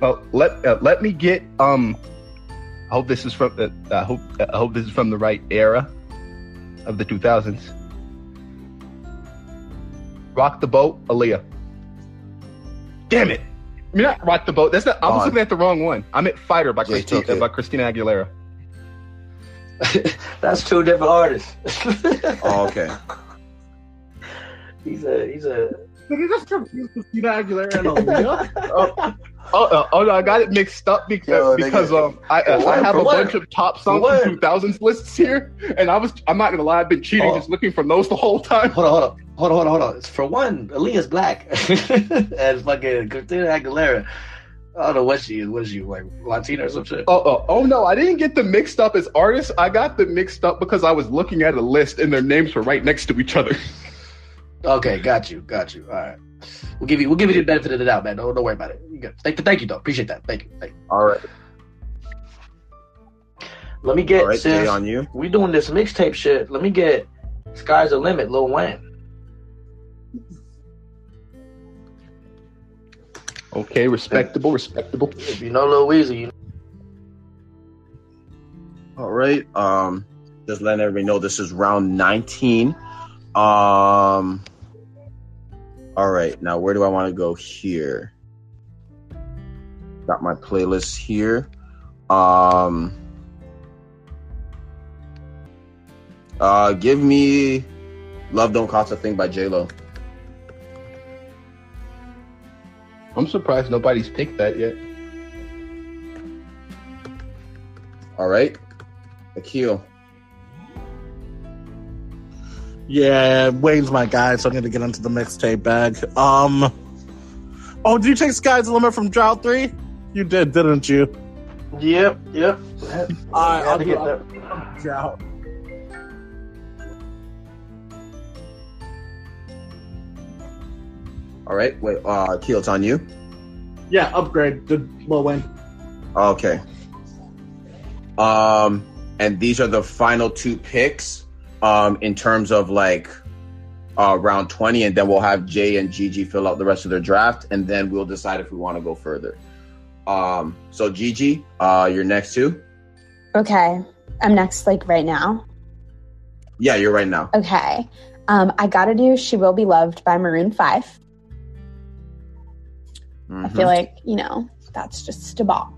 uh, let uh, let me get um. I hope this is from. Uh, I hope I hope this is from the right era of the 2000s. Rock the boat, Aaliyah. Damn it! I mean, not rock the boat. That's not. I was On. looking at the wrong one. I meant "Fighter" by, Christi- took by Christina Aguilera. [LAUGHS] That's two different artists. [LAUGHS] Oh, okay. he's a he's a Did you just confuse Christina Aguilera and Aaliyah? oh, [LAUGHS] oh, uh, oh no, I got it mixed up because Yo, because nigga. um I, For I have a what? bunch of top songs For from 2000s lists here, and I was I'm not gonna lie, I've been cheating, Oh. just looking for those the whole time. hold on, hold on, hold on, hold on, hold on. It's for one, Aaliyah's black, [LAUGHS] and fucking Christina Aguilera. I don't know what she is. What is she like, Latina or some shit? Oh, oh, oh no, I didn't get them mixed up as artists. I got them mixed up because I was looking at a list and their names were right next to each other. Okay, got you, got you. All right, we'll give you we'll give you the benefit of the doubt, man. Don't, don't worry about it. You good. Thank, thank you, though. Appreciate that. Thank you. Thank you. All right. Let me get All right, since on you. we doing this mixtape shit. Let me get "Sky's the Limit," Lil Wayne. Okay, respectable, respectable. If you know Lil Weezy, you All right. Um, just letting everybody know this is round 19. Um, all right. Now, where do I want to go here? Got my playlist here. Um, uh, give me "Love Don't Cost a Thing" by J Lo. I'm surprised nobody's picked that yet. All right, Akil. Yeah, Wayne's my guy, so I'm gonna get into the mixtape bag. Um, oh, did you take Sky's the Limit from Drought Three? You did, didn't you? Yep, yep. I, I'll Gotta get that. Drought. All right, wait, uh, Akil, it's on you. Yeah, upgrade. Did Lil Wayne? Okay. Um, and these are the final two picks. Um, in terms of like uh, round twenty, and then we'll have Jay and Gigi fill out the rest of their draft, and then we'll decide if we want to go further. Um, so Gigi, uh, you're next too. Okay. I'm next, like right now. Yeah, you're right now. Okay. Um, I gotta do She Will Be Loved by Maroon 5. I Mhm. feel like, you know, that's just a bop.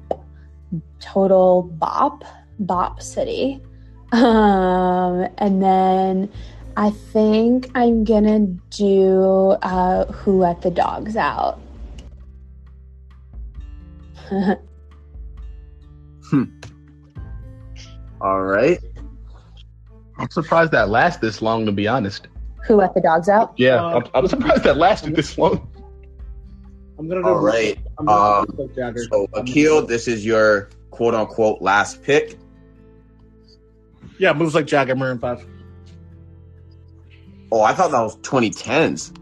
Total bop. Bop City. Um, and then I think I'm gonna do uh, Who Let the Dogs Out. All right. I'm surprised that lasted this long, to be honest. Who Let the Dogs Out? Yeah, Uh, I'm, I'm surprised that lasted this long. I'm gonna do. All right. I'm gonna Um, do Mick Jagger. So Akil, this is your quote unquote last pick. Yeah, moves like Jagger, Maroon Five. Oh, I thought that was 2010s.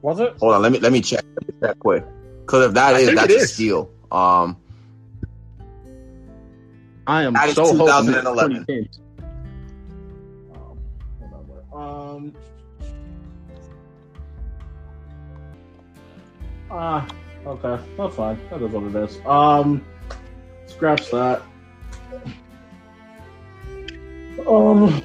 Was it? Hold on, let me let me check check quick. Because if that I is, that's a is. steal. Um, I am That is so it's 2011. 2010. Um, hold on, wait. Um. Ah, okay, that's fine. That is what it is. Um, scratch that. Um.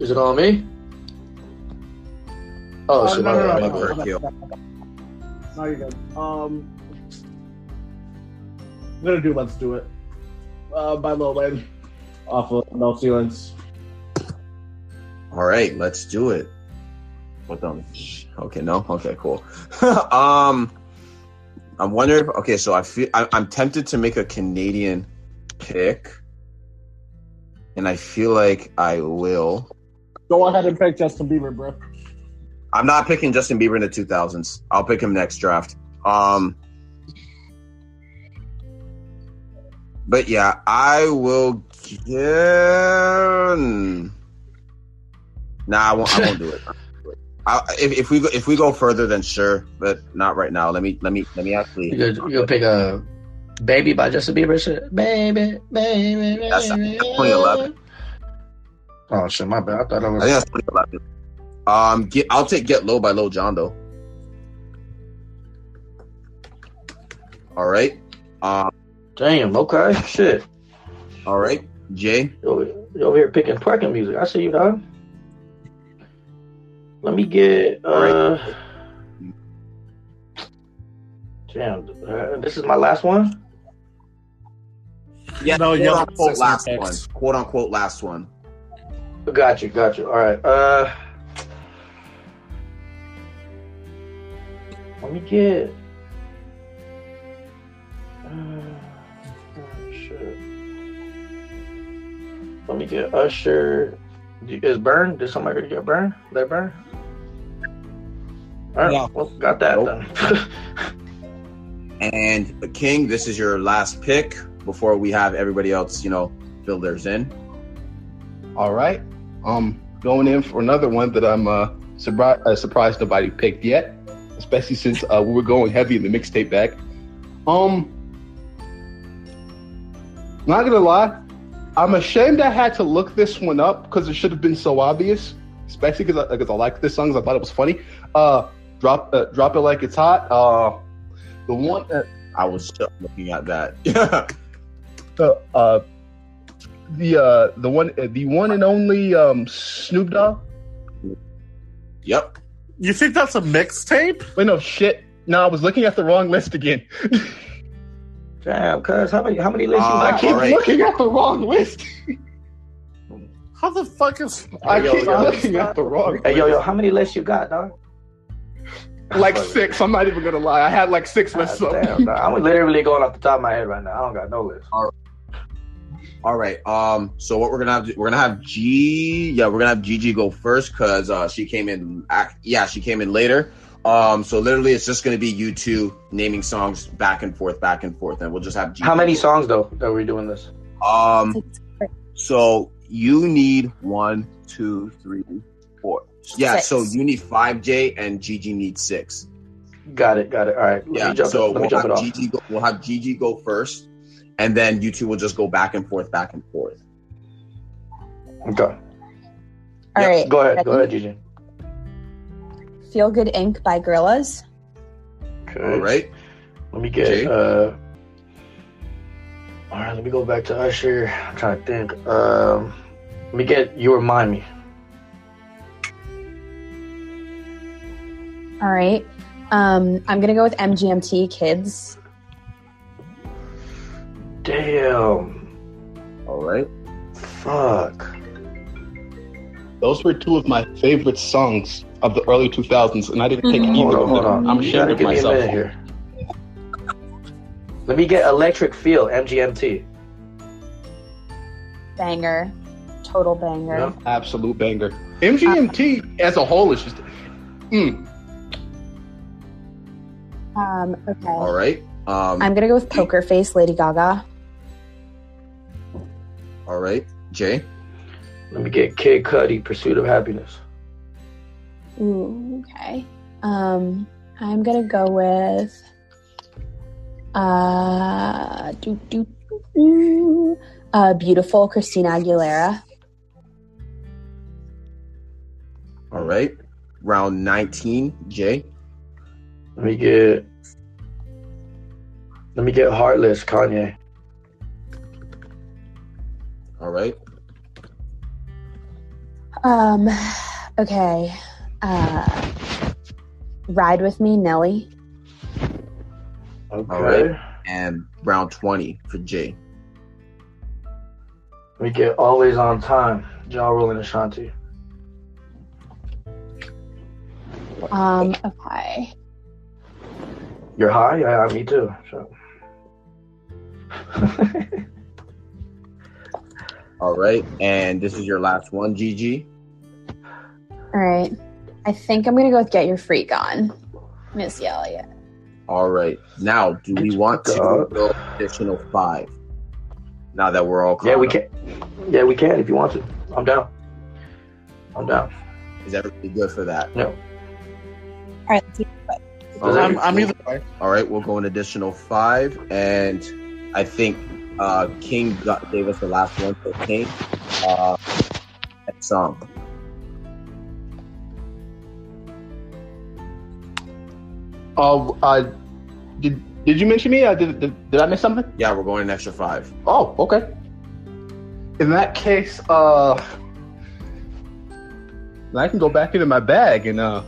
Is it on me? Oh, uh, shit, no, no, no, no, no, for no, no, you're good. Um, I'm gonna do "Let's Do It" uh, by Lil Wayne off of No Ceilings. All right, let's do it. What the? Okay, no. Okay, cool. um, I'm wondering. If, okay, so I feel I, I'm tempted to make a Canadian pick, and I feel like I will. Go ahead and pick Justin Bieber, bro. I'm not picking Justin Bieber in the 2000s. I'll pick him next draft. Um, but yeah, I will. Get... Nah, I won't. I won't do it. [LAUGHS] I, if, if we go, if we go further, then sure, but not right now. Let me let me let me actually. You gonna, pick a "Baby" by Justin Bieber? Shit, baby, baby, That's- baby. that's 2011. Oh shit, my bad. I thought I I was. think that's 2011. Um, get, I'll take "Get Low" by Lil Jon though. All right. Um. Damn. Okay. Shit. All right, Jay. You over, over here picking parking music. I see you, dog. Let me get. uh Damn. Uh, this is my last one. Yeah, No, quote you have unquote last picks. one. Quote unquote last one. Got you. Got you. All right. Uh. Let me get. Uh, oh, shit. Let me get Usher. Is Burn? Did somebody get Burn? They Burn? All right. Yeah. Well, got that Nope. then. [LAUGHS] And King, this is your last pick before we have everybody else, you know, fill theirs in. All right. Um, going in for another one that I'm uh, surprised uh, surprised nobody picked yet, especially since uh, we were going heavy in the mixtape back. Um, not gonna lie, I'm ashamed I had to look this one up because it should have been so obvious, especially because I, 'cause I like this song. 'cause I thought it was funny. Uh, drop uh, drop it like it's hot. Uh, the one that I was looking at that. [LAUGHS] Yeah. uh, uh, the uh, the one the one and only um, Snoop Dogg. Yep. You think that's a mixtape? Wait, no shit. No, I was looking at the wrong list again. [LAUGHS] Damn, cuz how many how many lists you Uh, I keep Alright. looking at the wrong list. [LAUGHS] How the fuck is? I Yo, keep yo, looking at the wrong. Hey yo yo, how many lists you got, dog? like six. I'm not even gonna lie. I had like six God lists. up. damn, dog. I'm literally going off the top of my head right now. I don't got no list. All right. Um. So what we're gonna have? To, we're gonna have G. Yeah, we're gonna have Gigi go first because uh, she came in. ac- Yeah, she came in later. Um. So literally, it's just gonna be you two naming songs back and forth, back and forth, and we'll just have. Gigi How many go. songs though that we're doing this? Um. So you need one, two, three, four. Yeah. Six. So you need five, J, and Gigi needs six. Got it, got it. All right. Let Yeah. me jump, so let me we'll jump it have off. Gigi. Go, we'll have Gigi go first, and then you two will just go back and forth, back and forth. Okay. All Yep. right. Go ahead, ready? go ahead, Gigi. Feel Good Inc. by Gorillaz. Okay. All right. Let me get Jay? uh all right, let me go back to Usher. I'm trying to think. Um let me get You Remind Me. All right. Um, I'm gonna go with MGMT Kids. Damn. All right. Fuck. Those were two of my favorite songs of the early 2000s, and I didn't take Mhm. either Hold on, of hold them. on. I'm You ashamed gotta of give me a myself. minute here. Let me get Electric Feel, MGMT. Banger. Total banger. Yep. Absolute banger. MGMT as a whole is just. Mm. Um, okay. All right. Um. I'm gonna go with Poker Face, Lady Gaga. All right. Jay. Let me get Kid Cudi, Pursuit of Happiness. Ooh, okay. Um, I'm gonna go with uh, do, do, do, do, uh, beautiful Christina Aguilera. All right. Round 19, Jay. Let me get Let me get Heartless, Kanye. All right. Um, okay. Uh, ride with me, Nelly. Okay. All right. And round 20 for Jay. We get Always on Time, Ja Rule and Ashanti. Um, okay. You're high? Yeah, me too. So. [LAUGHS] All right. And this is your last one, Gigi. All right. I think I'm gonna go with Get Your Freak On, Missy Elliott. All right. Now, do we want to God. go additional five? Now that we're all caught yeah, we up? can. Yeah, we can if you want to. I'm down. I'm down. Is everybody good for that? No. All right. Let's see. All I'm, right. I'm either way. All right. We'll go an additional five. And I think uh, King got, gave us the last one. So, King, uh, next song. Oh, uh, did did you mention me? Uh, did, did did I miss something? Yeah, we're going an extra five. Oh, okay. In that case, uh, I can go back into my bag and uh,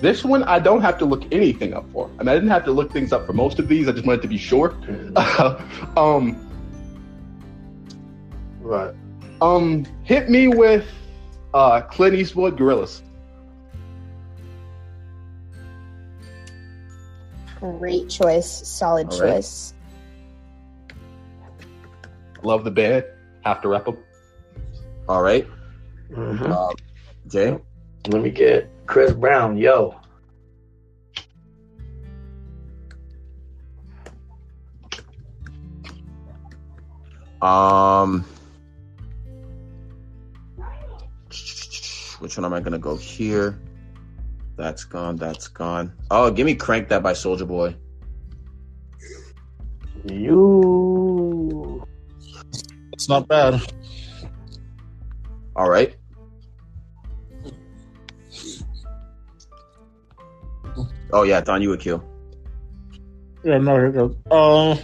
this one I don't have to look anything up for. I mean, I didn't have to look things up for most of these. I just wanted to be sure. [LAUGHS] um, Right. um, hit me with uh, Clint Eastwood, Gorillaz. Great choice. Solid All right. choice. Love the band. Have to rep them. All right. hmm Uh, Jay. Let me get Chris Brown. Yo. Um, which one am I gonna go here? That's gone. That's gone. Oh, give me "Crank That" by Soulja Boy. You. It's not bad. All right. Oh yeah, Don, you would kill. Yeah, no, here goes. Um,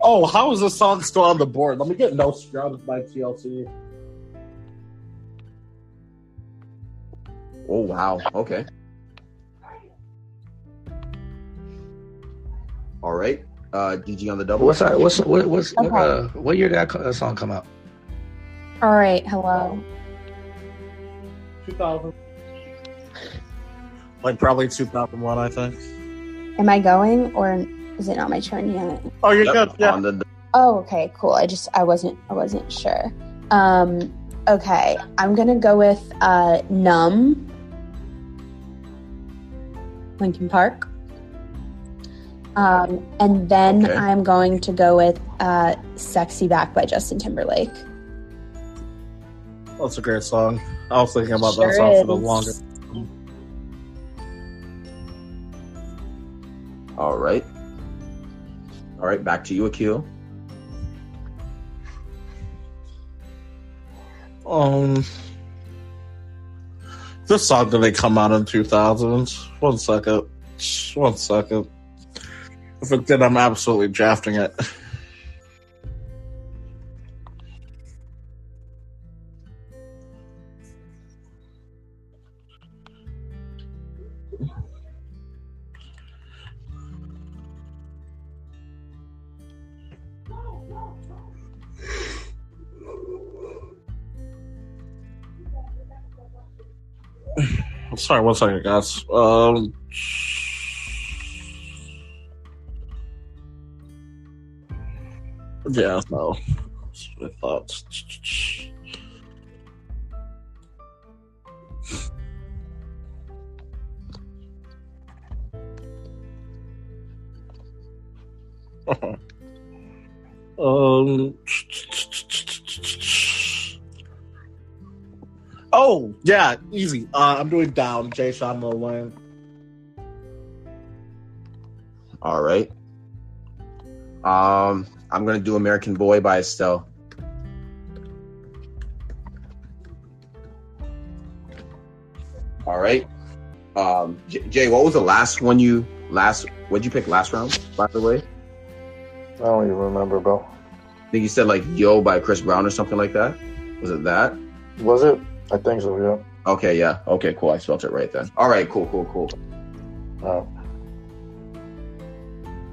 oh, how is the song still on the board? Let me get No Scrubs by TLC. Oh wow. Okay. All right. Uh, DG on the double. What's that? What's what, what's what, uh, what year did that co- uh, song come out? All right, hello. 2000. Like probably 2001, I think. Am I going or is it not my turn yet? Oh, you're Yep, good. Yeah. on the Oh, okay, cool. I just I wasn't I wasn't sure. Um okay, I'm going to go with uh Numb Linkin Park. Um and then Okay. I'm going to go with uh Sexy Back by Justin Timberlake. That's a great song. I was thinking about Sure that song for the is. longest. All right. All right. Back to you, Akil. Um, this song did it come out in 2000. One second. One second. If it did, I'm absolutely drafting it. [SIGHS] Sorry, one second, guys. Um, yeah, no. That's what I thought. um. Oh yeah, easy. Uh, I'm doing down. Jay Sean Lil. All right. Um, I'm gonna do American Boy by Estelle. All right. Um, Jay, what was the last one you last? What'd you pick last round? By the way, I don't even remember, bro. I think you said like "Yo" by Chris Brown or something like that. Was it that? Was it? I think so. Yeah. Okay, yeah. Okay, cool. I spelled it right then. All right, cool, cool, cool. Uh,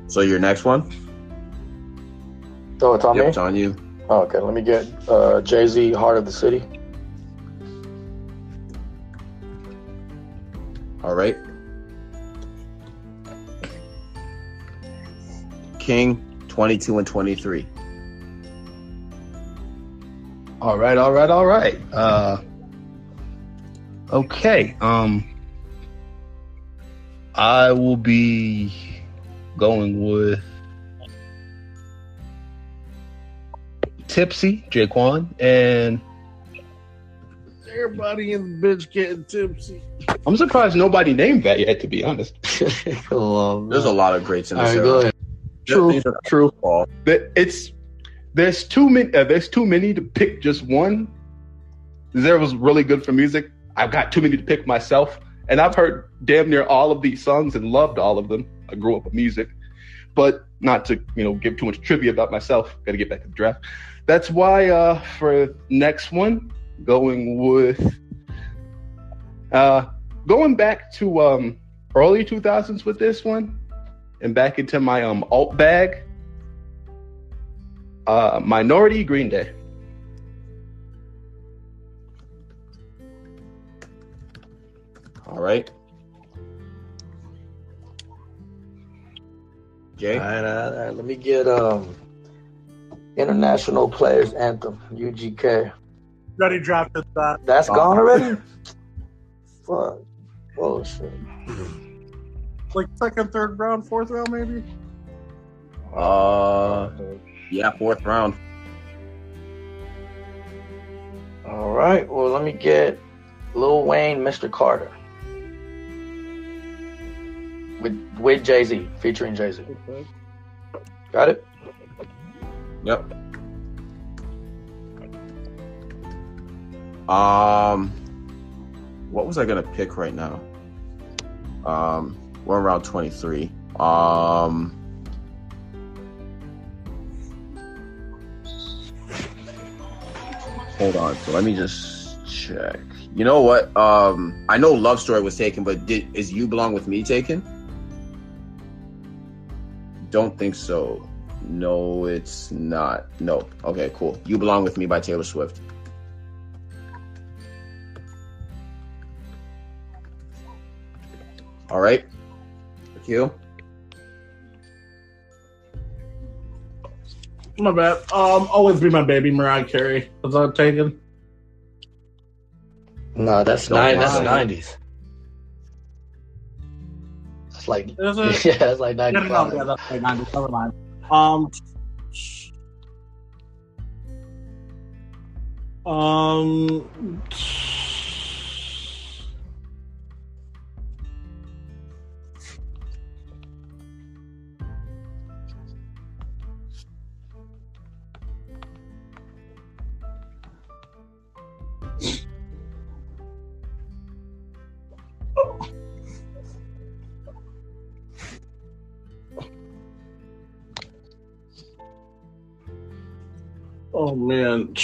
So your next one? Oh, it's on Yep, me. it's on you. Oh, okay, let me get uh, Jay Z, "Heart of the City." All right. King, 22 and 23. All right, all right, all right. Uh, okay. Um, I will be going with Tipsy, J-Kwon, and Everybody in the bitch getting tipsy. I'm surprised nobody named that yet. To be honest, [LAUGHS] Cool. There's a lot of greats in this right, era. go ahead. true, These are true. But it's there's too many. Uh, there's too many to pick just one. There was really good for music. I've got too many to pick myself, and I've heard damn near all of these songs and loved all of them. I grew up with music, but not to you know give too much trivia about myself. Got to get back to the draft. That's why uh, for next one, going with uh, going back to um, early 2000s with this one, and back into my um alt bag. Uh, Minority Green Day. All right. Jay? All right, all right, all right. Let me get um International Players Anthem (UGK). Already drafted that. That's Oh. gone already. Fuck. Bullshit. Like second, third round, fourth round, maybe. Uh, yeah, fourth round. All right. Well, let me get Lil Wayne, Mr. Carter, with with Jay Z, featuring Jay Z. Got it. Yep. Um, what was I gonna pick right now? Um, we're around twenty three. Um. Hold on, so let me just check. You know what? Um, I know Love Story was taken, but did is You Belong with Me taken? Don't think so. No, it's not. No. Okay, cool. You Belong with Me by Taylor Swift. All right. Thank you. My bad. Um, always be my baby, Mariah Carey. Was that taken? No, that's Don't nine. That's lie. nineties. It's like it? [LAUGHS] yeah, that's like Yeah, ninety no, five. yeah, that's like 90. Never mind. Um. Um. Man.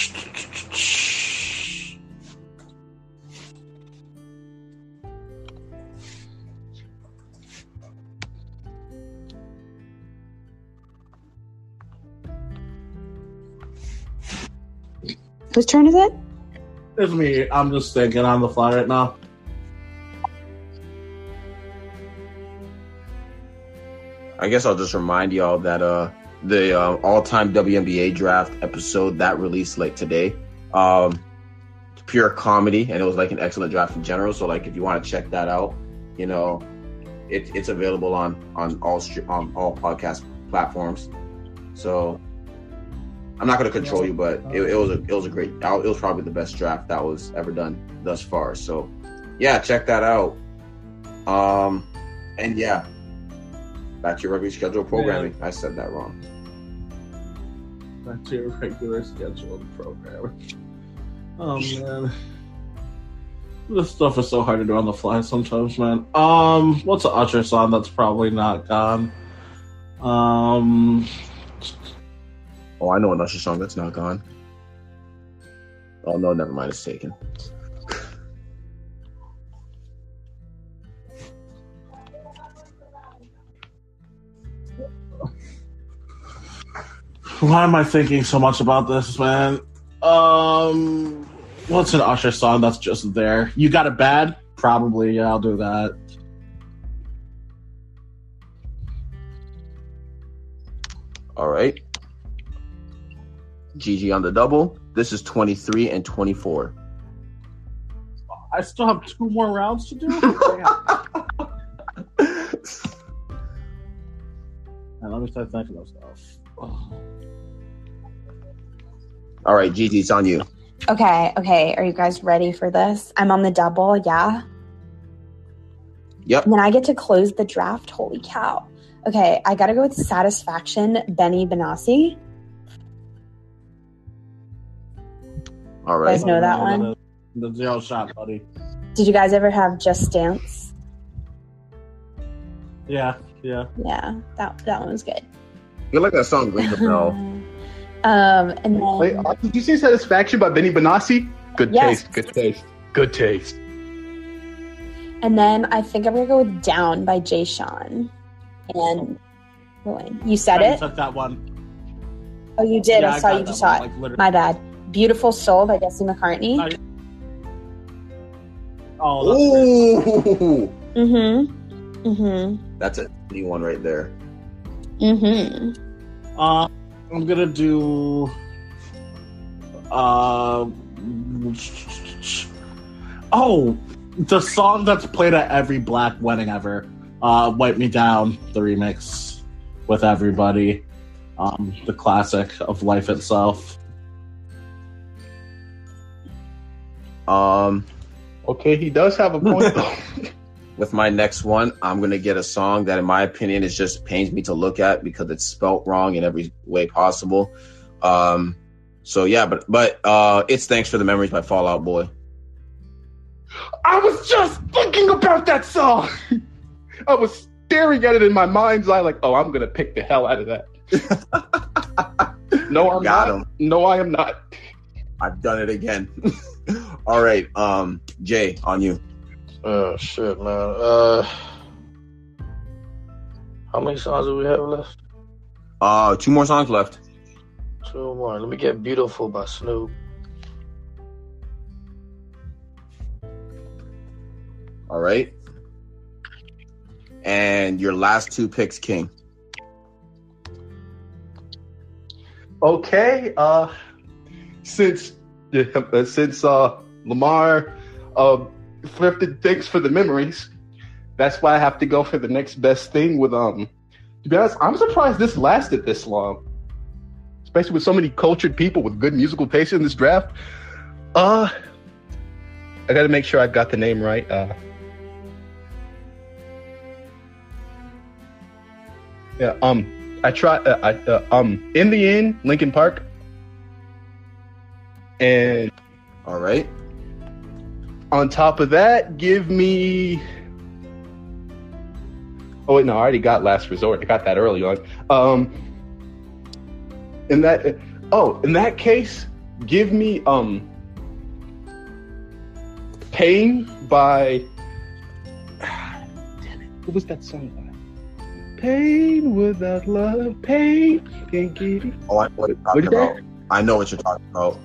Whose turn is it? It's me. I'm just thinking on the fly right now. I guess I'll just remind y'all that uh the uh, all-time WNBA draft episode that released like today, um, pure comedy, and it was like an excellent draft in general. So like if you want to check that out, you know, it, it's available on on all on all podcast platforms. So I'm not going to control you, but it, it was a it was a great. It was probably the best draft that was ever done thus far. So yeah, check that out. Um, and yeah, back to your regularly scheduled programming. I said that wrong. Back to your regular scheduled programming. Oh [LAUGHS] man. This stuff is so hard to do on the fly sometimes, man. Um, what's an Usher song that's probably not gone? Um, Oh, I know an Usher song that's not gone. Oh no, never mind. It's taken. Why am I thinking so much about this, man? Um, what's an Usher song that's just there? You got it bad? Probably, yeah, I'll do that. All right. Gigi on the double. This is 23 and 24. I still have two more rounds to do. [LAUGHS] And let me start thinking of stuff. Oh. All right, Gigi, it's on you. Okay, okay. Are you guys ready for this? I'm on the double, yeah? Yep. And then I get to close the draft. Holy cow. Okay, I gotta go with Satisfaction, Benny Benassi. All right. You guys know that one? The zero shot, buddy. Did you guys ever have Just Dance? Yeah, yeah. Yeah, that that one was good. I feel like that song [LAUGHS] rings a bell. um, and then Wait, uh, did you say Satisfaction by Benny Benassi? Good Yes. taste. Good taste. Good taste. and then I think I'm gonna go with Down by Jay Sean. And you said it? I it? took that one. Oh, you did. Yeah, I saw got you just saw it. like. My bad. Beautiful Soul by Jesse McCartney. I- Oh, that's great. Ooh, Mm-hmm. Mm-hmm. that's a new one right there. Mm-hmm. Uh, I'm gonna do. Uh, oh, the song that's played at every black wedding ever. Uh, "Wipe Me Down," the remix with everybody. Um, the classic of life itself. Um, Okay, he does have a point though. [LAUGHS] with my next one, I'm gonna get a song that, in my opinion, is just pains me to look at because it's spelt wrong in every way possible. Um, so yeah, but but uh, it's thanks for the memories by Fall Out Boy. I was just thinking about that song. I was staring at it in my mind's eye, like, oh, I'm gonna pick the hell out of that. [LAUGHS] no, I'm Got not. him. No, I am not. I've done it again. [LAUGHS] All right, um, Jay, on you. Oh shit, man. Uh, how many songs do we have left? Uh, two more songs left. Two more. Let me get "Beautiful" by Snoop. All right. And your last two picks, King. Okay. Uh, since [LAUGHS] since uh Lamar uh thrifted thanks for the memories, that's why I have to go for the next best thing. With um, to be honest, I'm surprised this lasted this long, especially with so many cultured people with good musical taste in this draft. Uh, I got to make sure I got the name right. Uh. Yeah, um, I try. Uh, I, uh, um, in the end, Linkin Park, and All right. On top of that, give me. Oh wait, no, I already got Last Resort. I got that early on. Um, in that, oh, in that case, give me um, Pain by. [SIGHS] Damn it! What was that song by? Pain without love, pain can't get it. Oh, I know what you're talking about. I know what you're talking about.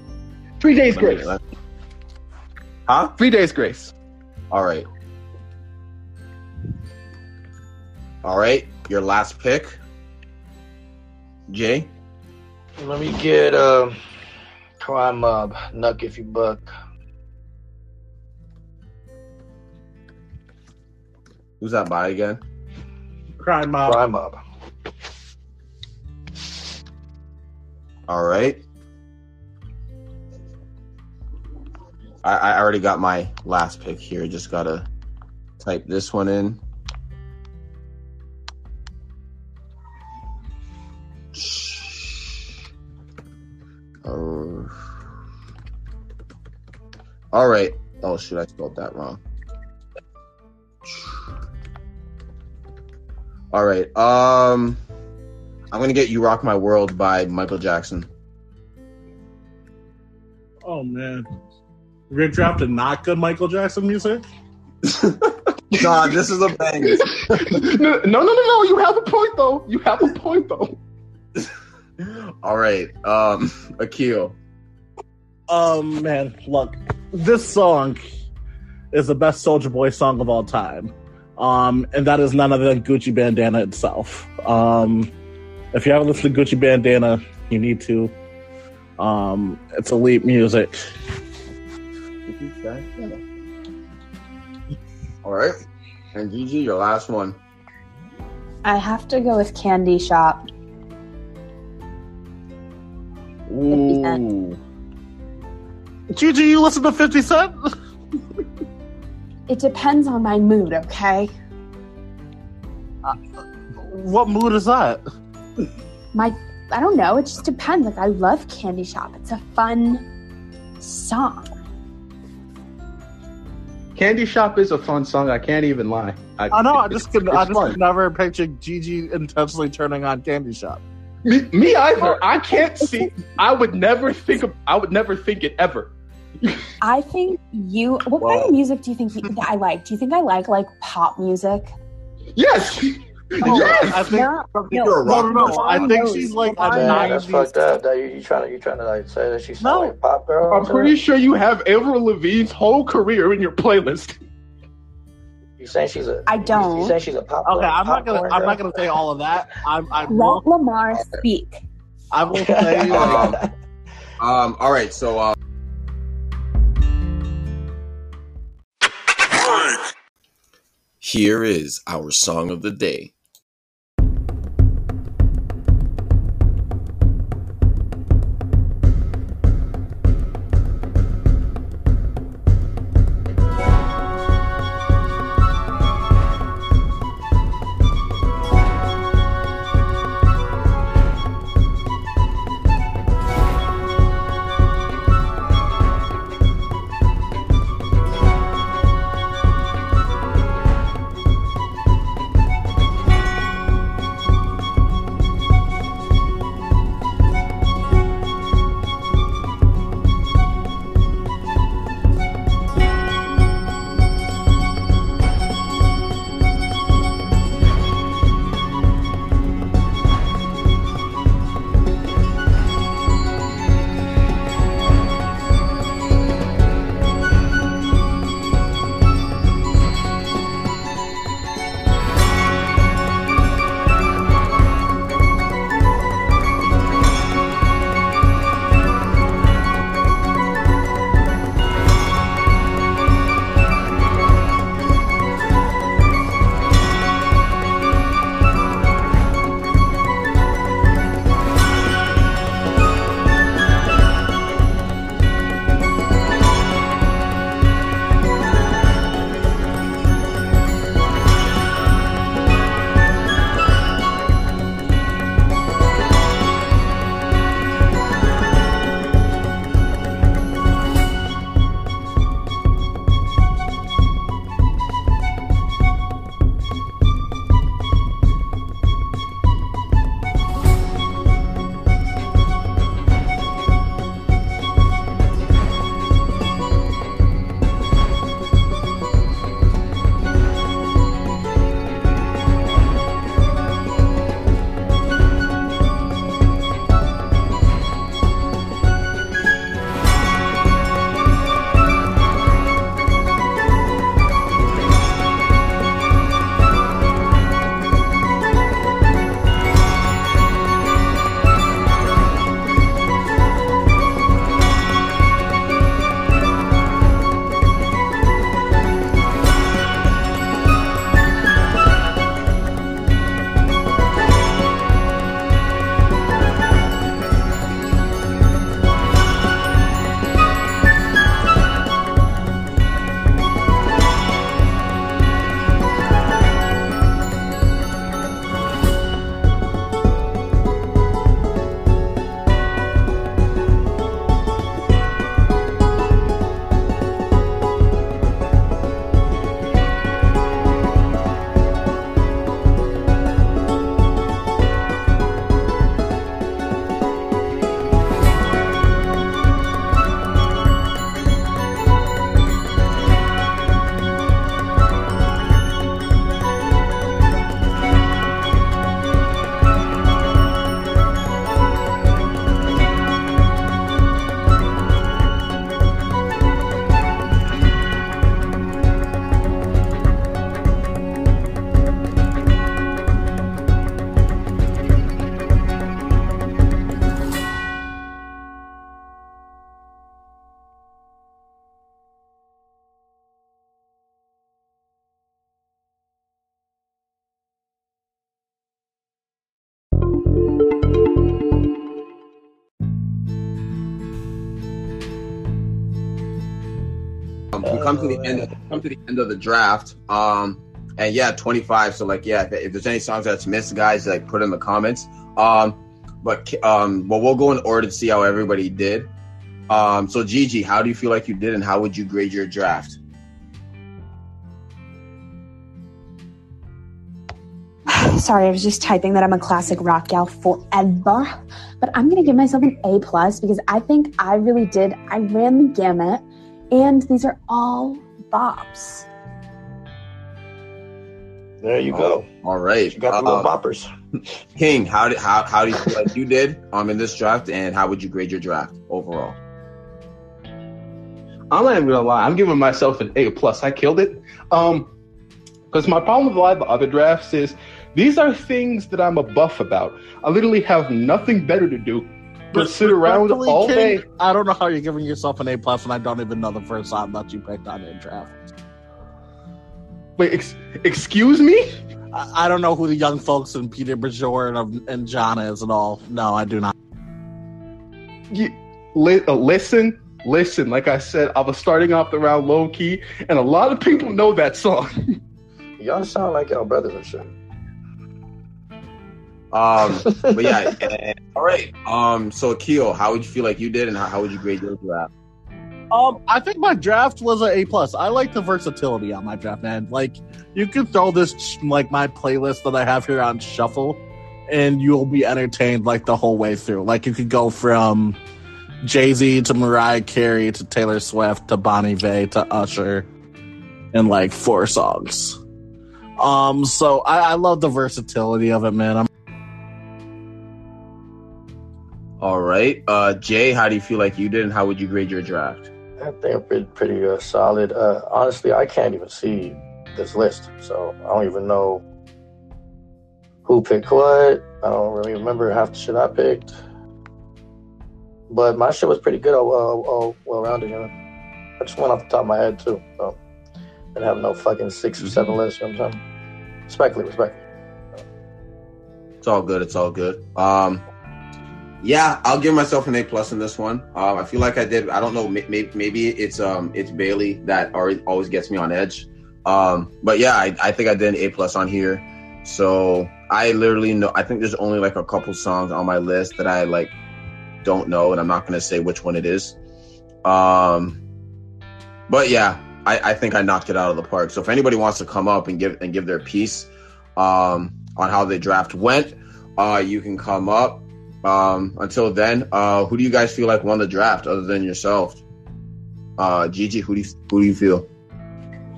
Three Days Grace. Let- Huh? Three Days Grace. All right. All right. Your last pick, Jay. Let me get uh, Crime Mob. Knuck if you buck. Who's that by again? Crime Mob. Crime Mob. All right. I, I already got my last pick here. Just gotta type this one in. Uh, all right. Oh shoot, I spelled that wrong. All right. Um, I'm gonna get "You Rock My World" by Michael Jackson. Oh man, we're drafting not good Michael Jackson music. [LAUGHS] nah, this is a banger. no, no, no, no, no. You have a point though. You have a point though. [LAUGHS] All right, um, Akil. Um, man, look, this song is the best Soulja Boy song of all time. Um, and that is none other than Gucci Bandana itself. Um, if you haven't listened to Gucci Bandana, you need to. Um, it's elite music. All right, and Gigi, your last one. I have to go with Candy Shop. Ooh, Gigi, you listen to 50 Cent? It depends on my mood, okay? Uh, what mood is that? My I don't know, it just depends. Like I love Candy Shop. It's a fun song. Candy Shop is a fun song. I can't even lie. I know. I just could. I just could never picture Gigi intentionally turning on Candy Shop. Me, me either. I can't see. I would never think. Of, I would never think it ever. [LAUGHS] I think you what kind of music do you think you, that I like? Do you think I like like pop music? Yes. Yes. I think. No, You're a No, rock no, no. I think knows? she's like a Lamar Man, that's fucked up. That you, you trying to you trying to like say that she's sound No. like a pop girl? I'm pretty something? sure you have Avril Lavigne's whole career in your playlist. You saying she's a? I You, you don't. You saying she's a pop? Okay, I'm not gonna. popcorn I'm not gonna say all of that. I'm. I Let will. Lamar speak. I will say. [LAUGHS] Um, um, all right, so uh, here is our song of the day. We come to the end. Of, come to the end of the draft. Um, and yeah, 25. So like, yeah, if, if there's any songs that's missed, guys, like put in the comments. Um, but um, well, we'll go in order to see how everybody did. Um, so Gigi, how do you feel like you did, and how would you grade your draft? [SIGHS] Sorry, I was just typing that I'm a classic rock gal forever. But I'm gonna give myself an A plus because I think I really did. I ran the gamut, and these are all bops. There you go. All right, You got the little Uh, boppers. [LAUGHS] King, how did how how do you feel like you did um in this draft, and how would you grade your draft overall? I'm not even gonna lie. I'm giving myself an A plus. I killed it. Um, because my problem with a lot of the other drafts is these are things that I'm a buff about. I literally have nothing better to do but sit around Respectfully, all King, day. I don't know how you're giving yourself an A plus, and I don't even know the first song that you picked on in draft. Wait, ex- excuse me? I, I don't know who the young folks and Peter Bjorn and, and John is and all. No, I do not. You, li- uh, listen, listen. Like I said, I was starting off the round low key, and a lot of people know that song. [LAUGHS] Y'all sound like y'all brothers and shit. Um, but yeah, [LAUGHS] and- all right. Um, so Keo, how would you feel like you did, and how, how would you grade your draft? Um, I think my draft was an A plus. I like the versatility on my draft, man. Like you can throw this like my playlist that I have here on shuffle, and you'll be entertained like the whole way through. Like you could go from Jay Z to Mariah Carey to Taylor Swift to Bon Iver to Usher in like four songs. Um, so I, I love the versatility of it, man. I'm All right, uh, Jay, how do you feel like you did, and how would you grade your draft? I think I'm pretty, pretty uh, solid. Uh, honestly, I can't even see this list, so I don't even know who picked what. I don't really remember half the shit I picked. But my shit was pretty good, all, all, all well rounded. You know, I just went off the top of my head too. So I didn't have no fucking six or seven lists. You know what I'm saying? Respectfully, respectfully. It's all good. It's all good. Um, yeah, I'll give myself an A plus in this one. Um, I feel like I did. I don't know. Maybe maybe it's um it's Bailey that always gets me on edge. Um, but yeah, I, I think I did an A plus on here. So I literally know. I think there's only like a couple songs on my list that I like don't know, and I'm not gonna say which one it is. Um, but yeah, I, I think I knocked it out of the park. So if anybody wants to come up and give and give their piece um, on how the draft went, uh, you can come up. Um, until then, uh, who do you guys feel like won the draft other than yourself? Uh, Gigi, who do you, who do you feel?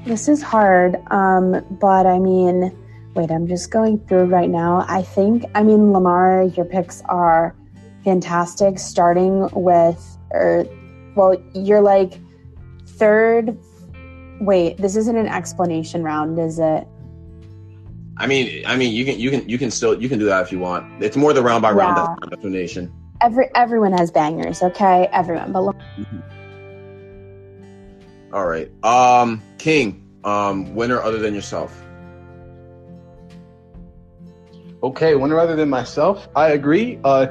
This is hard, um, but I mean, wait, I'm just going through right now. I think, I mean, Lamar, your picks are fantastic, starting with, or, well, you're like third. Wait, this isn't an explanation round, is it? I mean, I mean, you can you can you can still you can do that if you want. It's more the round by round Yeah. that's explanation. Every everyone has bangers, okay? Everyone, but Lam- All right, um, King, um, winner other than yourself. Okay, winner other than myself. I agree. Uh,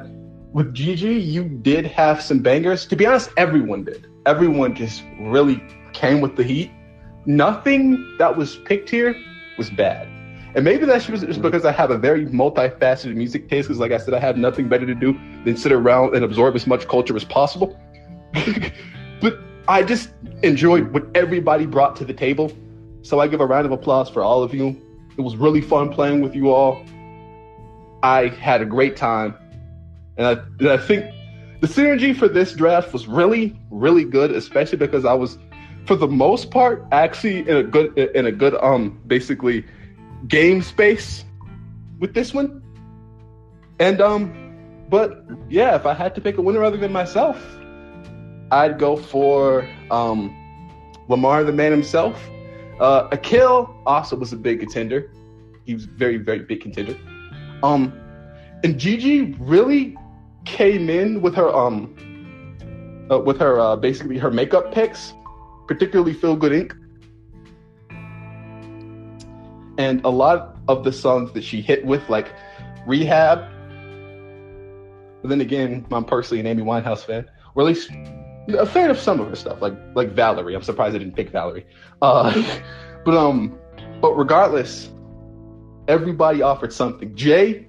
with Gigi, you did have some bangers. To be honest, everyone did. Everyone just really came with the heat. Nothing that was picked here was bad. And maybe that's just because I have a very multifaceted music taste. Because, like I said, I have nothing better to do than sit around and absorb as much culture as possible. [LAUGHS] but I just enjoyed what everybody brought to the table. So I give a round of applause for all of you. It was really fun playing with you all. I had a great time. And I, and I think the synergy for this draft was really, really good, especially because I was, for the most part, actually in a good, in a good, um, basically, game space with this one. And um, but yeah, if I had to pick a winner other than myself, I'd go for um, Lamar, the man himself. Uh, Akil also was a big contender. He was very, very big contender. Um, and Gigi really came in with her um, uh, with her uh, basically her makeup picks, particularly Feel Good Inc. And a lot of the songs that she hit with, like Rehab. But then again, I'm personally an Amy Winehouse fan. Or at least a fan of some of her stuff, like like Valerie. I'm surprised I didn't pick Valerie. Uh, [LAUGHS] but um, but regardless, everybody offered something. Jay,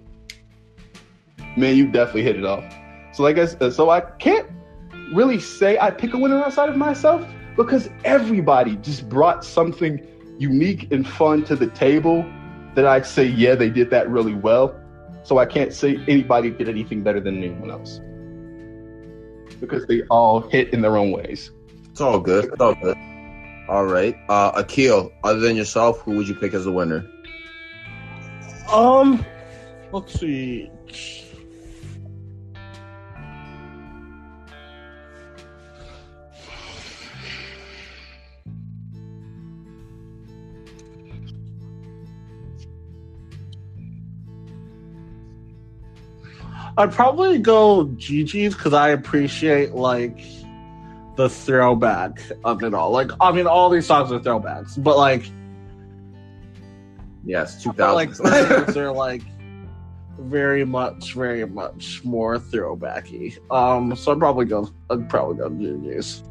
man, you definitely hit it off. So like I said, so I can't really say I pick a winner outside of myself because everybody just brought something unique and fun to the table that I'd say, yeah, they did that really well. So I can't say anybody did anything better than anyone else because they all hit in their own ways. It's all good. It's all good. All right. Uh, Akil, other than yourself, who would you pick as the winner? Um, let's see. I'd probably go Gigi's because I appreciate like the throwback of it all. Like, I mean, all these songs are throwbacks, but like, Yes, two like they're [LAUGHS] like very much, very much more throwbacky. Um, so I'd probably go. I'd probably go Gigi's.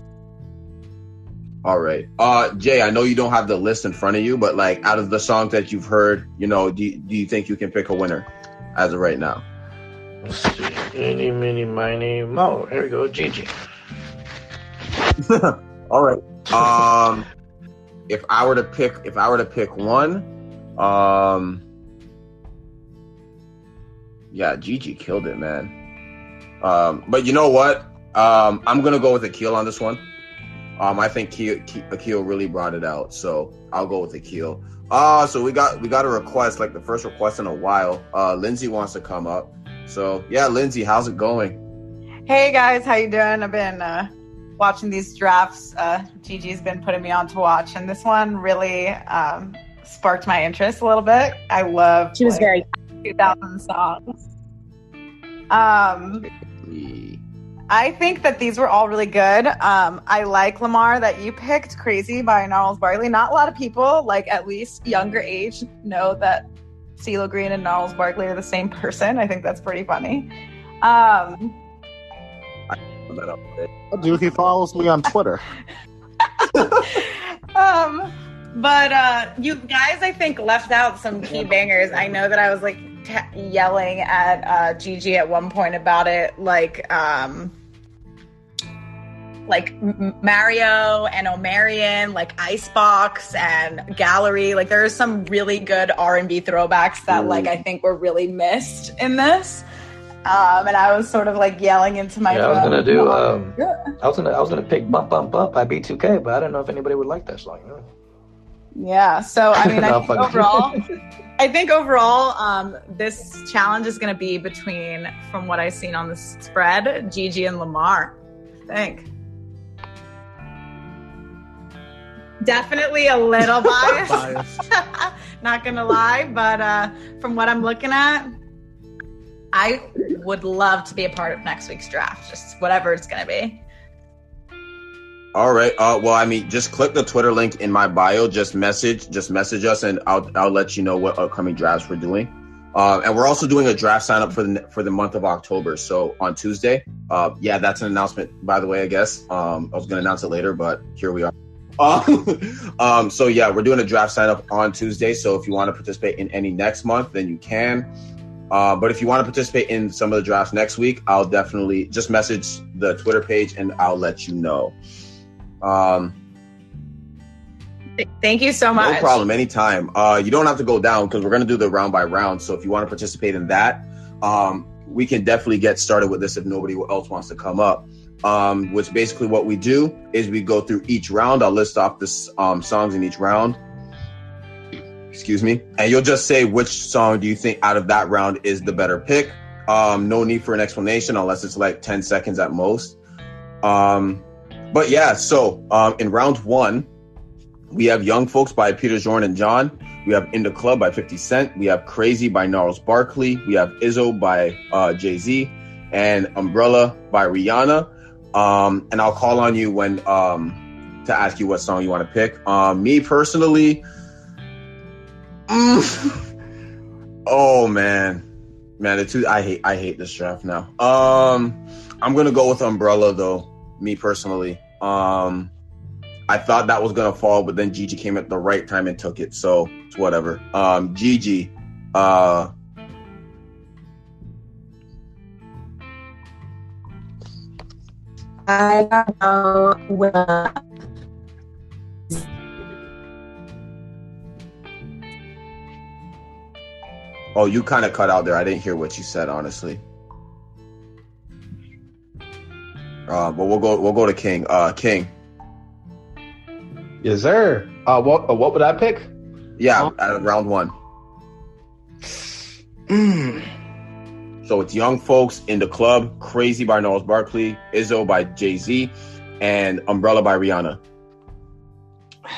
All right. Uh, Jay, I know you don't have the list in front of you, but like out of the songs that you've heard, you know, do do you think you can pick a winner as of right now? Let's see. Any, mini, miny, mo. Here we go, Gigi. [LAUGHS] All right. Um, if I were to pick, if I were to pick one, um, yeah, Gigi killed it, man. Um, but you know what? Um, I'm gonna go with Akil on this one. Um, I think Akil, Akil really brought it out, so I'll go with Akil. Uh, so we got we got a request, like the first request in a while. Uh, Lindsay wants to come up. So yeah, Lindsay, how's it going? Hey guys, how you doing? I've been uh, watching these drafts. Uh, Gigi's been putting me on to watch, and this one really um, sparked my interest a little bit. I love She was like, very 2000 songs. Um, I think that these were all really good. Um, I like Lamar that you picked, "Crazy" by Gnarls Barkley. Not a lot of people, like at least younger age, know that CeeLo Green and Gnarls Barkley are the same person. I think that's pretty funny. Um, Dude, he follows me on Twitter. [LAUGHS] um, but uh, you guys, I think, left out some key bangers. I know that I was like t- yelling at uh, Gigi at one point about it, like um, like M- Mario and Omarion, like Icebox and Gallery. Like there's some really good R and B throwbacks that like I think were really missed in this. Um, and I was sort of like yelling into my. Yeah, I was gonna do. Um, Yeah. I was gonna. I was gonna pick "Bump Bump Bump" by B2K, but I don't know if anybody would like that song. you know? Yeah. So I mean, [LAUGHS] I think overall, [LAUGHS] I think overall, um, this challenge is going to be between, from what I've seen on the spread, Gigi and Lamar. I think. Definitely a little [LAUGHS] biased. Biased. [LAUGHS] Not gonna lie, but uh, from what I'm looking at, I would love to be a part of next week's draft. Just whatever it's gonna be. All right. Uh, well, I mean, just click the Twitter link in my bio. Just message, just message us, and I'll I'll let you know what upcoming drafts we're doing. Um, and we're also doing a draft sign up for the for the month of October. So on Tuesday, uh, yeah, that's an announcement. By the way, I guess um, I was going to announce it later, but here we are. Um, [LAUGHS] um, so yeah, we're doing a draft sign up on Tuesday. So if you want to participate in any next month, then you can. Uh, but if you want to participate in some of the drafts next week, I'll definitely just message the Twitter page and I'll let you know. Um, Thank you so much. no problem, anytime. Uh, you don't have to go down because we're gonna do the round by round. So if you want to participate in that, um, we can definitely get started with this if nobody else wants to come up. Um, which basically what we do is we go through each round. I'll list off the um, songs in each round. Excuse me, and you'll just say which song do you think out of that round is the better pick. Um, no need for an explanation unless it's like ten seconds at most. Um, but yeah, so um, in round one, we have Young Folks by Peter Bjorn and John. We have In the Club by 50 Cent. We have Crazy by Gnarls Barkley. We have Izzo by uh, Jay Z. And Umbrella by Rihanna. Um, and I'll call on you when um, to ask you what song you want to pick. Um, me personally, mm, [LAUGHS] oh man, man, the two I hate I hate this draft now. Um, I'm gonna go with Umbrella though. Me personally, um, I thought that was gonna fall, but then Gigi came at the right time and took it. So it's whatever. Um, Gigi, uh, I gotta go with oh, you kind of cut out there. I didn't hear what you said, honestly. Uh, but we'll go. We'll go to King. Uh, King. Yes, sir. Uh, what uh, what would I pick? Yeah, at round one. Mm. So it's Young Folks in the Club, Crazy by Gnarls Barkley, Izzo by Jay Z, and Umbrella by Rihanna. [SIGHS]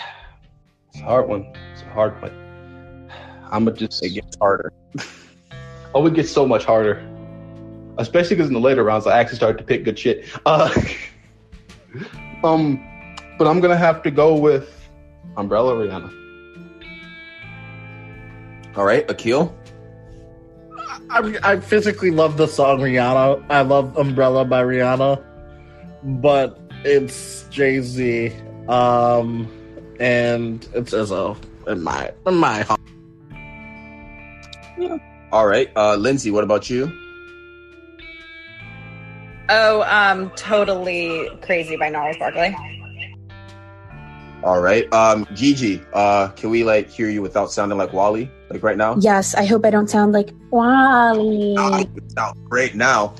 It's a hard one. It's a hard one. [SIGHS] I'm gonna just say It gets harder. [LAUGHS] Oh, it gets so much harder. Especially because in the later rounds, I actually started to pick good shit. Uh, [LAUGHS] um, but I'm gonna have to go with Umbrella Rihanna. All right, Akil. I, I physically love the song Rihanna. I love Umbrella by Rihanna, but it's Jay Z, um, and it's Izzo in my in my heart. All right, uh, Lindsay. What about you? Oh, um, totally crazy by Gnarls Barkley. All right, um, Gigi. Uh, can we like hear you without sounding like Wally, like right now? Yes, I hope I don't sound like Wally. Ah, you sound great now.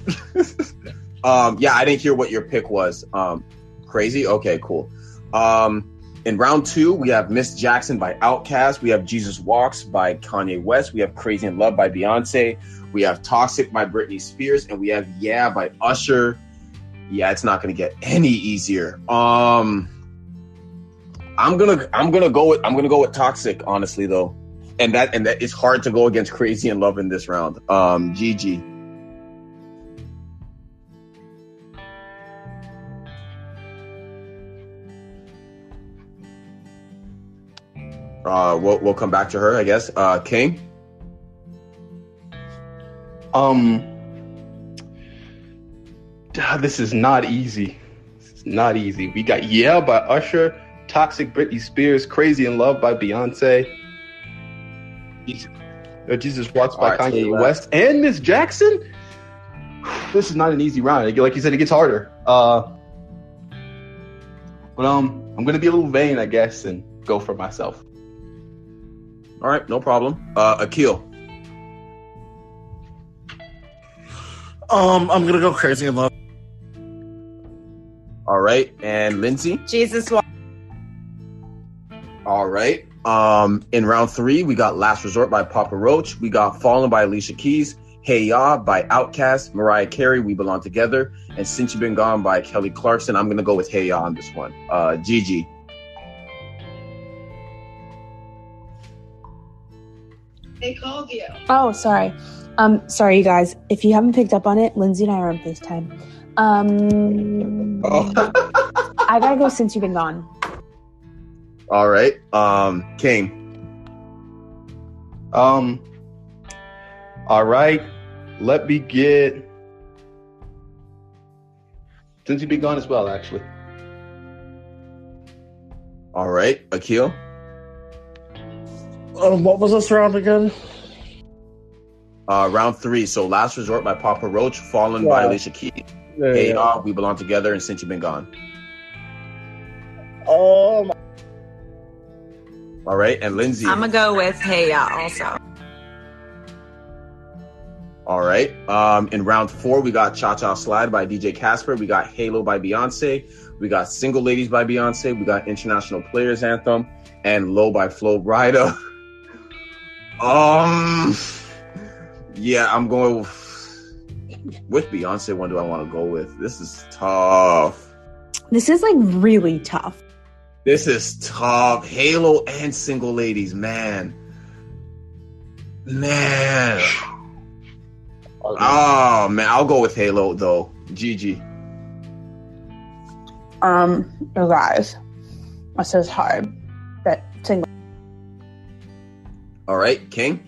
[LAUGHS] um, yeah, I didn't hear what your pick was. Um, crazy. Okay, cool. Um, in round two, we have Miss Jackson by OutKast. We have Jesus Walks by Kanye West. We have Crazy in Love by Beyonce. We have Toxic by Britney Spears, and we have Yeah by Usher. Yeah, it's not gonna get any easier. Um, I'm gonna I'm gonna go with I'm gonna go with Toxic. Honestly, though, and that and that it's hard to go against Crazy and Love in this round. Um, Gigi. Uh, we'll we'll come back to her, I guess. Uh, King. Um, this is not easy. Is not easy. We got Yeah by Usher, Toxic Britney Spears, Crazy in Love by Beyonce, Jesus, uh, Jesus Walks by All right, so Kanye. West, and Miss Jackson. This is not an easy round. Like you said, it gets harder. Uh, but um, I'm gonna be a little vain, I guess, and go for myself. All right, no problem. Uh, Akil. Um, I'm gonna go crazy in love. All right, and Lindsay. Jesus Walks. All right. Um, in round three, we got Last Resort by Papa Roach. We got Fallen by Alicia Keys. Hey Ya by OutKast. Mariah Carey, We Belong Together. And Since You've Been Gone by Kelly Clarkson. I'm going to go with Hey Ya on this one. Uh, Gigi. They called you. Oh, sorry. Um, sorry, you guys. If you haven't picked up on it, Lindsay and I are on FaceTime. Um, [LAUGHS] I gotta go since you've been gone. All right. Um, King. Um. All right. Let me get. Since you've been gone as well, actually. All right. Akil. Um, what was this round again? Uh, round three. So Last Resort by Papa Roach. Fallen by Alicia Keys. Hey yeah. We Belong Together. And Since You've Been Gone. Um, All right. And Lindsay. I'm gonna go with Hey Ya also. All right. Um, in round four, we got Cha Cha Slide by DJ Casper. We got Halo by Beyonce. We got Single Ladies by Beyonce. We got International Players Anthem and Low by Flo Rida. [LAUGHS] um, yeah, I'm going with, with Beyonce. One do I want to go with? This is tough. This is like really tough. This is tough. Halo and Single Ladies, man, man. Oh man, I'll go with Halo though. GG. Um, you guys, this is hard. That single. All right, King.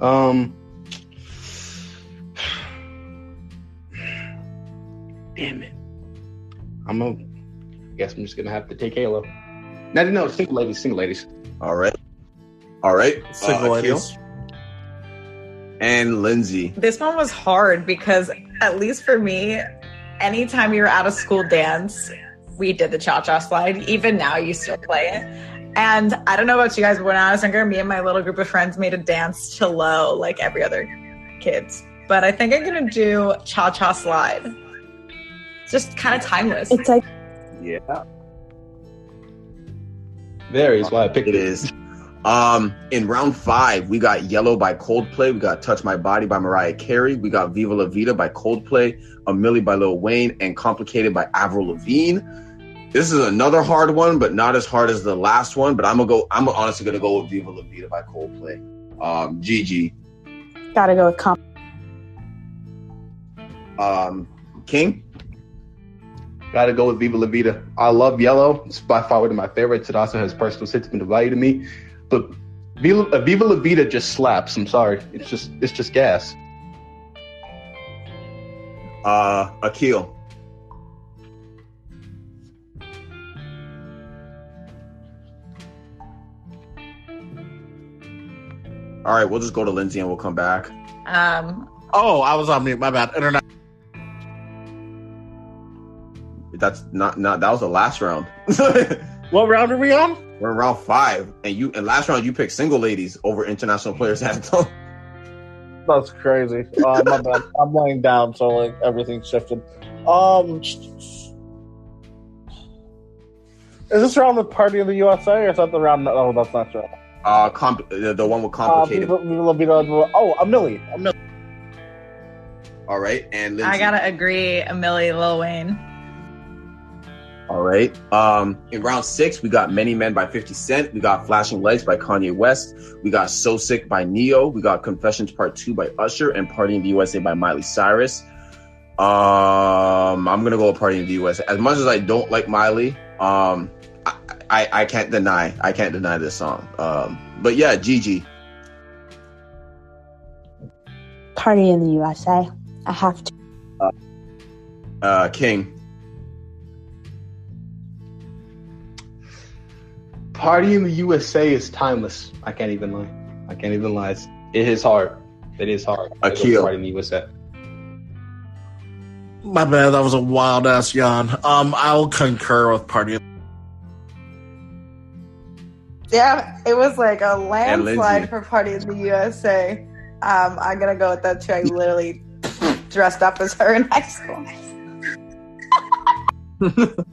Um. Damn it. I'm a. I guess I'm just gonna have to take Halo. No, no, single ladies, single ladies. All right. All right. Single uh, ladies. and Lindsay. This one was hard because, at least for me, anytime we were at a school dance, we did the cha cha slide. Even now, you still play it. And I don't know about you guys, but when I was younger, me and my little group of friends made a dance to low like every other kids. But I think I'm gonna do cha cha slide. It's just kind of timeless. It's like Yeah. There is why I picked It is. Um, in round five, we got Yellow by Coldplay. We got Touch My Body by Mariah Carey. We got Viva La Vida by Coldplay, A Milli by Lil Wayne, and Complicated by Avril Lavigne. This is another hard one, but not as hard as the last one. But I'm gonna go. I'm honestly gonna go with Viva La Vida by Coldplay. Um, GG. gotta go with comp. Um, King. Gotta go with Viva La Vida. I love Yellow. It's by far one of my favorites. It also has personal sentiment value to me. But Viva, uh, Viva La Vida just slaps. I'm sorry. It's just it's just gas. Uh, Akil. All right, we'll just go to Lindsay and we'll come back. Um, Oh, I was on mute. My bad. Internet. That's not not that was the last round. [LAUGHS] What round are we on? We're in round five, and you and last round you picked single ladies over international players anthem. [LAUGHS] That's crazy. Uh, my bad. I'm laying down, so like everything shifted. Um, is this round with Party in the USA, or is that the round? Oh, that's not true. Uh, comp- the, the one with Uh, complicated. Viva- Viva La Vida- oh, a Milli. A Milli. All right, and Lindsay. I gotta agree, A Milli Lil Wayne. All right. Um, in round six, we got Many Men by 50 Cent. We got Flashing Legs by Kanye West. We got So Sick by Ne-Yo. We got Confessions Part 2 by Usher and Party in the USA by Miley Cyrus. Um, I'm gonna go with Party in the USA. As much as I don't like Miley, um, I, I, I can't deny I can't deny this song. Um, but yeah, Gigi. Party in the USA. I have to. Uh, King. Party in the USA is timeless. I can't even lie. I can't even lie. It's- It is hard. It is hard. I go Akil. Party in the USA. My bad. That was a wild ass yawn. Um, I'll concur with Party. Yeah, it was like a landslide for Party in the USA. Um, I'm gonna go with that too. I [LAUGHS] literally dressed up as her in high school. [LAUGHS]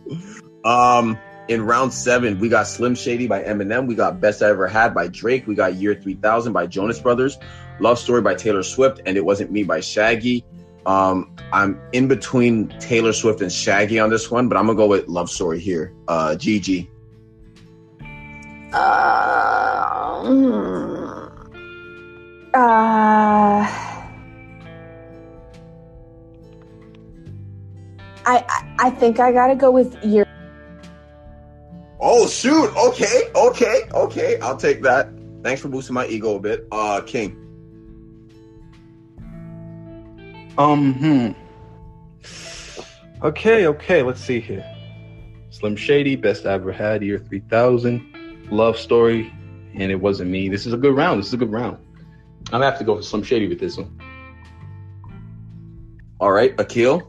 Um, in round seven, we got Slim Shady by Eminem. We got Best I Ever Had by Drake. We got Year 3000 by Jonas Brothers. Love Story by Taylor Swift. And It Wasn't Me by Shaggy. Um, I'm in between Taylor Swift and Shaggy on this one, but I'm going to go with Love Story here. Uh, Gigi. Uh, mm, uh, I, I think I gotta go with your. Oh, shoot. Okay. Okay. Okay. I'll take that. Thanks for boosting my ego a bit. Uh, King. Um, hmm. Okay, okay, let's see here. Slim Shady, Best I Ever Had, Year 3000, Love Story, and It Wasn't Me. This is a good round. This is a good round. I'm gonna have to go for Slim Shady with this one. All right. Akil.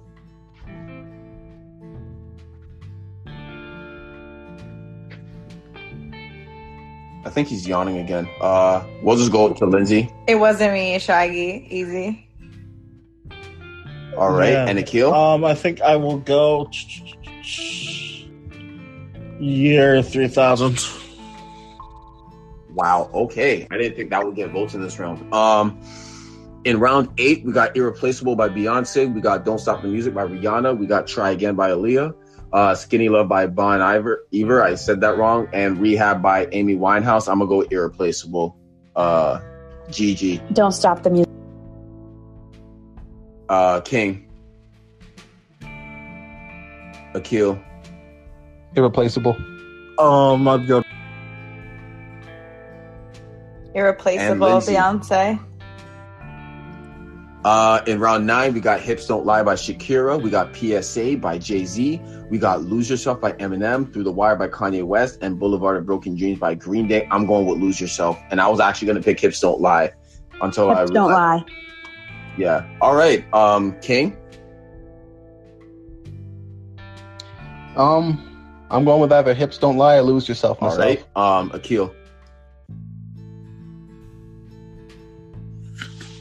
I think he's yawning again. Uh, we'll just go to Lindsay. It wasn't me, Shaggy. Easy. All right, Yeah. and Akil. Um, I think I will go. Year three thousand. wow. Okay, I didn't think that would get votes in this round. Um, in round eight, we got "Irreplaceable" by Beyonce. We got "Don't Stop the Music" by Rihanna. We got "Try Again" by Aaliyah. Uh, "Skinny Love" by Bon Iver. Ever, I said that wrong. And "Rehab" by Amy Winehouse. I'm gonna go "Irreplaceable." Uh, Gigi. Don't stop the music. Uh, King. Akil. Irreplaceable. Oh my god. Irreplaceable, Beyonce. Uh, in round nine, we got Hips Don't Lie by Shakira. We got PSA by Jay Z. We got Lose Yourself by Eminem, Through the Wire by Kanye West, and Boulevard of Broken Dreams by Green Day. I'm going with Lose Yourself. And I was actually going to pick Hips Don't Lie until I Hips don't lie. Yeah. All right. Um, King. Um, I'm going with either hips don't lie or lose yourself. All Myself. right. Um, Akil.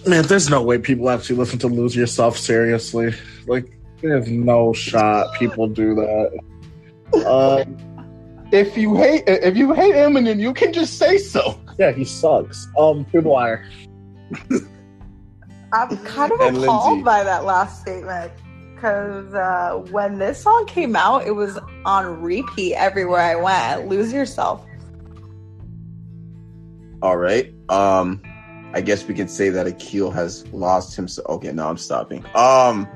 Man, there's no way people actually listen to Lose Yourself seriously. Like, there's no shot people do that. Um, If you hate if you hate Eminem, you can just say so. yeah, he sucks. Um, Through the Wire. I'm kind of And appalled Lindsay. by that last statement because uh, when this song came out, it was on repeat everywhere I went. Lose yourself. All right. Um, I guess we can say that Akil has lost himself. Okay, no, I'm stopping. Um,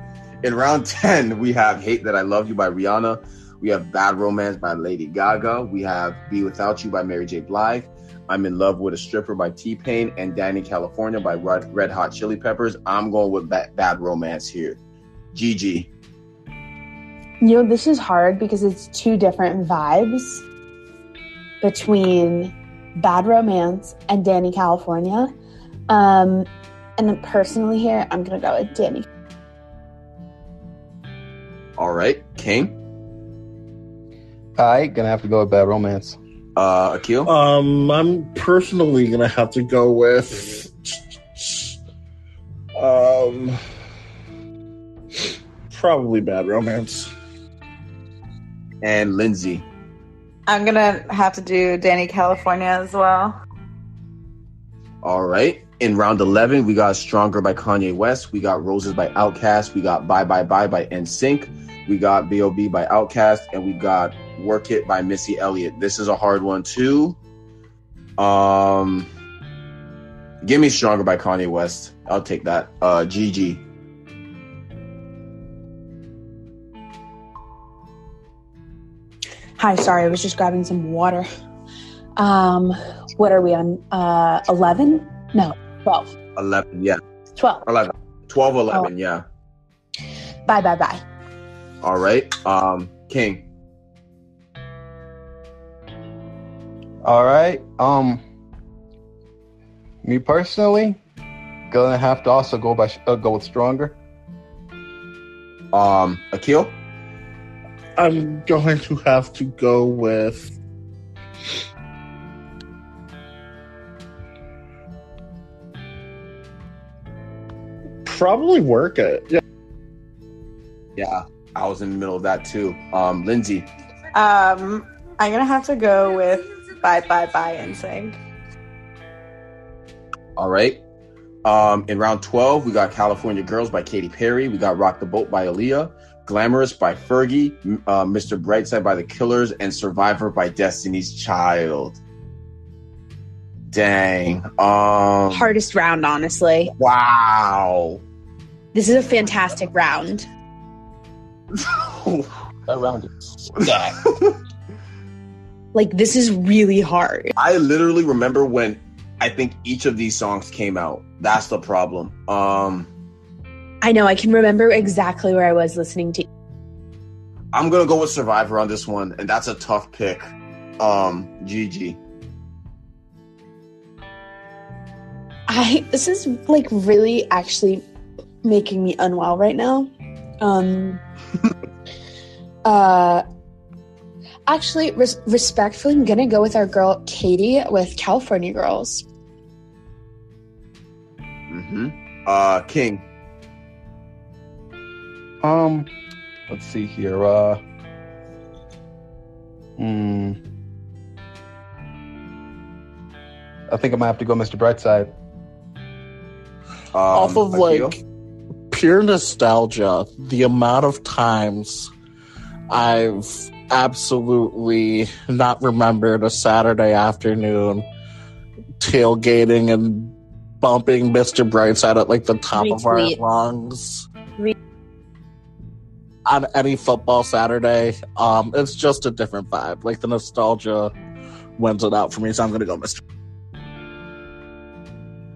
in round [LAUGHS] 10, we have Hate That I Love You by Rihanna. We have Bad Romance by Lady Gaga. We have Be Without You by Mary J. Blige. I'm in Love with a Stripper by T-Pain and Dani California by Red, Hot Chili Peppers. I'm going with ba- Bad Romance here. GG. You know, this is hard because it's two different vibes between Bad Romance and Dani California. Um, and then personally here, I'm gonna go with Dani. All right. King. I gonna have to go with bad romance. Uh, Akil. Um, I'm personally gonna have to go with um probably Bad Romance. and Lindsay. I'm gonna have to do Dani California as well. All right. In round 11, we got Stronger by Kanye West. We got Roses by OutKast. We got Bye Bye Bye by NSYNC. We got B.O.B. by OutKast. And we got Work It by Missy Elliott. This is a hard one, too. Um, Give me Stronger by Kanye West. I'll take that. Uh, GG. Hi, sorry, I was just grabbing some water. Um, what are we on? Uh, 11? No, 12. 11, yeah. 12. 11. 12, 11, yeah. Bye, bye, bye. All right. Um, King. All right. Um, me personally, gonna have to also go by uh, go with stronger. Um, Akil. I'm going to have to go with probably work it. Yeah. Yeah. I was in the middle of that, too. Um, Lindsay. Um, I'm gonna have to go with Bye Bye Bye NSYNC. All right. Um, in round 12, we got California Girls by Katy Perry. We got Rock the Boat by Aaliyah. Glamorous by Fergie. M- Uh, Mr. Brightside by The Killers. And Survivor by Destiny's Child. Dang. Um, Hardest round, honestly. Wow. This is a fantastic round. [LAUGHS] That round is [LAUGHS] Like, this is really hard. I literally remember when I think each of these songs came out. That's the problem. Um, I know, I can remember exactly where I was listening to. I'm gonna go with Survivor on this one, and that's a tough pick. Um, GG. I this is like really actually making me unwell right now. Um [LAUGHS] uh actually res- respectfully I'm going to go with our girl Katy with California Girls. hmm Uh, King. Um, let's see here. Uh, hmm. I think I might have to go, Mr. Brightside. Um, Off of Akil? like pure nostalgia, the amount of times I've absolutely not remembered a Saturday afternoon tailgating and bumping Mr. Brightside at like the top of our lungs. Re- on any football Saturday. Um, it's just a different vibe. Like the nostalgia wins it out for me, so I'm gonna go Mr.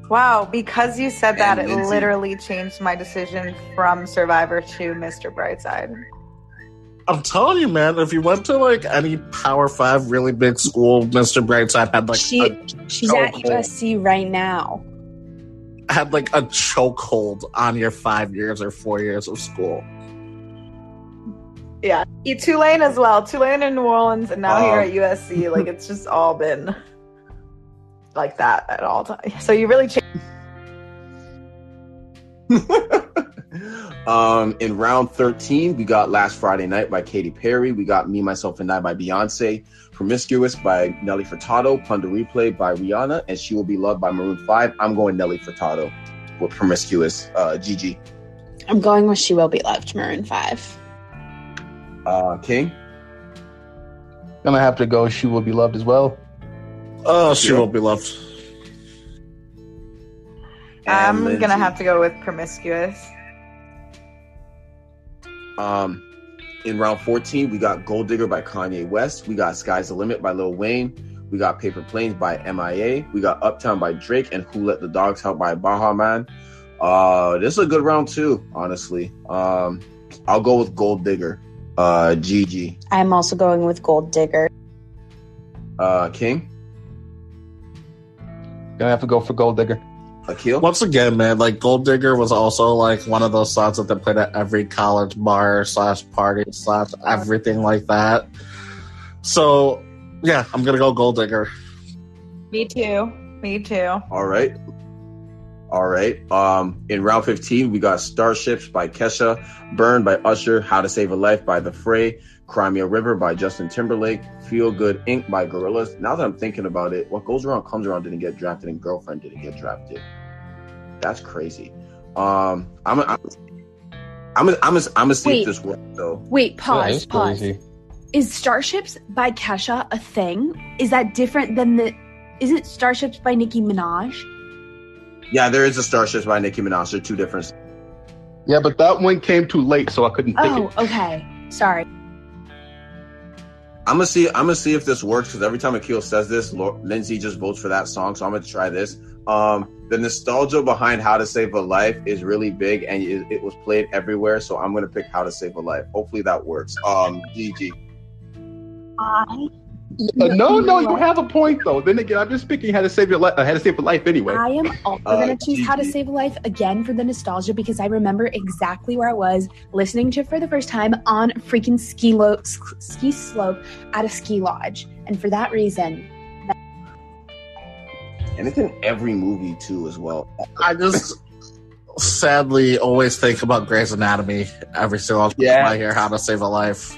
Wow, because you said that, And it Lindsay. literally changed my decision from Survivor to Mr. Brightside. I'm telling you, man, if you went to like any Power Five really big school, Mr. Brightside had like She- a, She's at chokehold- USC right now. had like a chokehold on your five years or four years of school. Yeah, Tulane as well. Tulane in New Orleans, and now here Um, at USC. Like it's just all been like that at all times. So you really changed. [LAUGHS] um, in round 13, we got Last Friday Night by Katy Perry. We got Me, Myself, and I by Beyonce. Promiscuous by Nelly Furtado. Pon de Replay by Rihanna. And She Will Be Loved by Maroon 5. I'm going Nelly Furtado with Promiscuous. Uh, Gigi. I'm going with She Will Be Loved, Maroon 5. Uh, King. Gonna have to go. She will be loved as well. Oh, she Yeah. will be loved. I'm Lindsay. gonna have to go with promiscuous. Um, in round 14, we got Gold Digger by Kanye West. We got Sky's the Limit by Lil Wayne. We got Paper Planes by MIA. We got Uptown by Drake and Who Let the Dogs Out by Baha Man. Uh, this is a good round too, honestly. Um, I'll go with Gold Digger. Uh, GG. I'm also going with Gold Digger. Uh, King. Gonna have to go for Gold Digger. Akil. Once again, man, like Gold Digger was also like one of those songs that they played at every college bar slash party slash everything like that. So yeah, I'm gonna go Gold Digger. Me too. Me too. All right. All right. Um, in round 15, we got Starships by Kesha, Burn by Usher, How to Save a Life by The Fray, Cry Me a River by Justin Timberlake, Feel Good Inc. by Gorillaz. Now that I'm thinking about it, What Goes Around Comes Around didn't get drafted and Girlfriend didn't get drafted. That's crazy. Um, I'm, I'm, I'm, I'm, I'm, I'm gonna see Wait. if this works though. Wait, pause, is pause. crazy. Is Starships by Kesha a thing? Is that different than the. Isn't Starships by Nicki Minaj? Yeah, there is a Starships by Nicki Minaj. They're two different. Yeah, but that one came too late, so I couldn't pick Oh, it. okay. Sorry. I'm gonna see. I'm gonna see if this works because every time Akil says this, Lindsay just votes for that song. So I'm gonna try this. Um, the nostalgia behind "How to Save a Life" is really big, and it, it was played everywhere. So I'm gonna pick "How to Save a Life." Hopefully that works. Um, GG. I Uh, no, no, you have a point though. Then again, I'm just picking how to save your life. Uh, how to save a life anyway. I am also Uh, going to choose How to Save a Life again for the nostalgia because I remember exactly where I was listening to it for the first time on freaking ski, lo- ski slope at a ski lodge. And for that reason, And it's in every movie too, as well. I just sadly always think about Grey's Anatomy every single time Yeah. I hear How to Save a Life.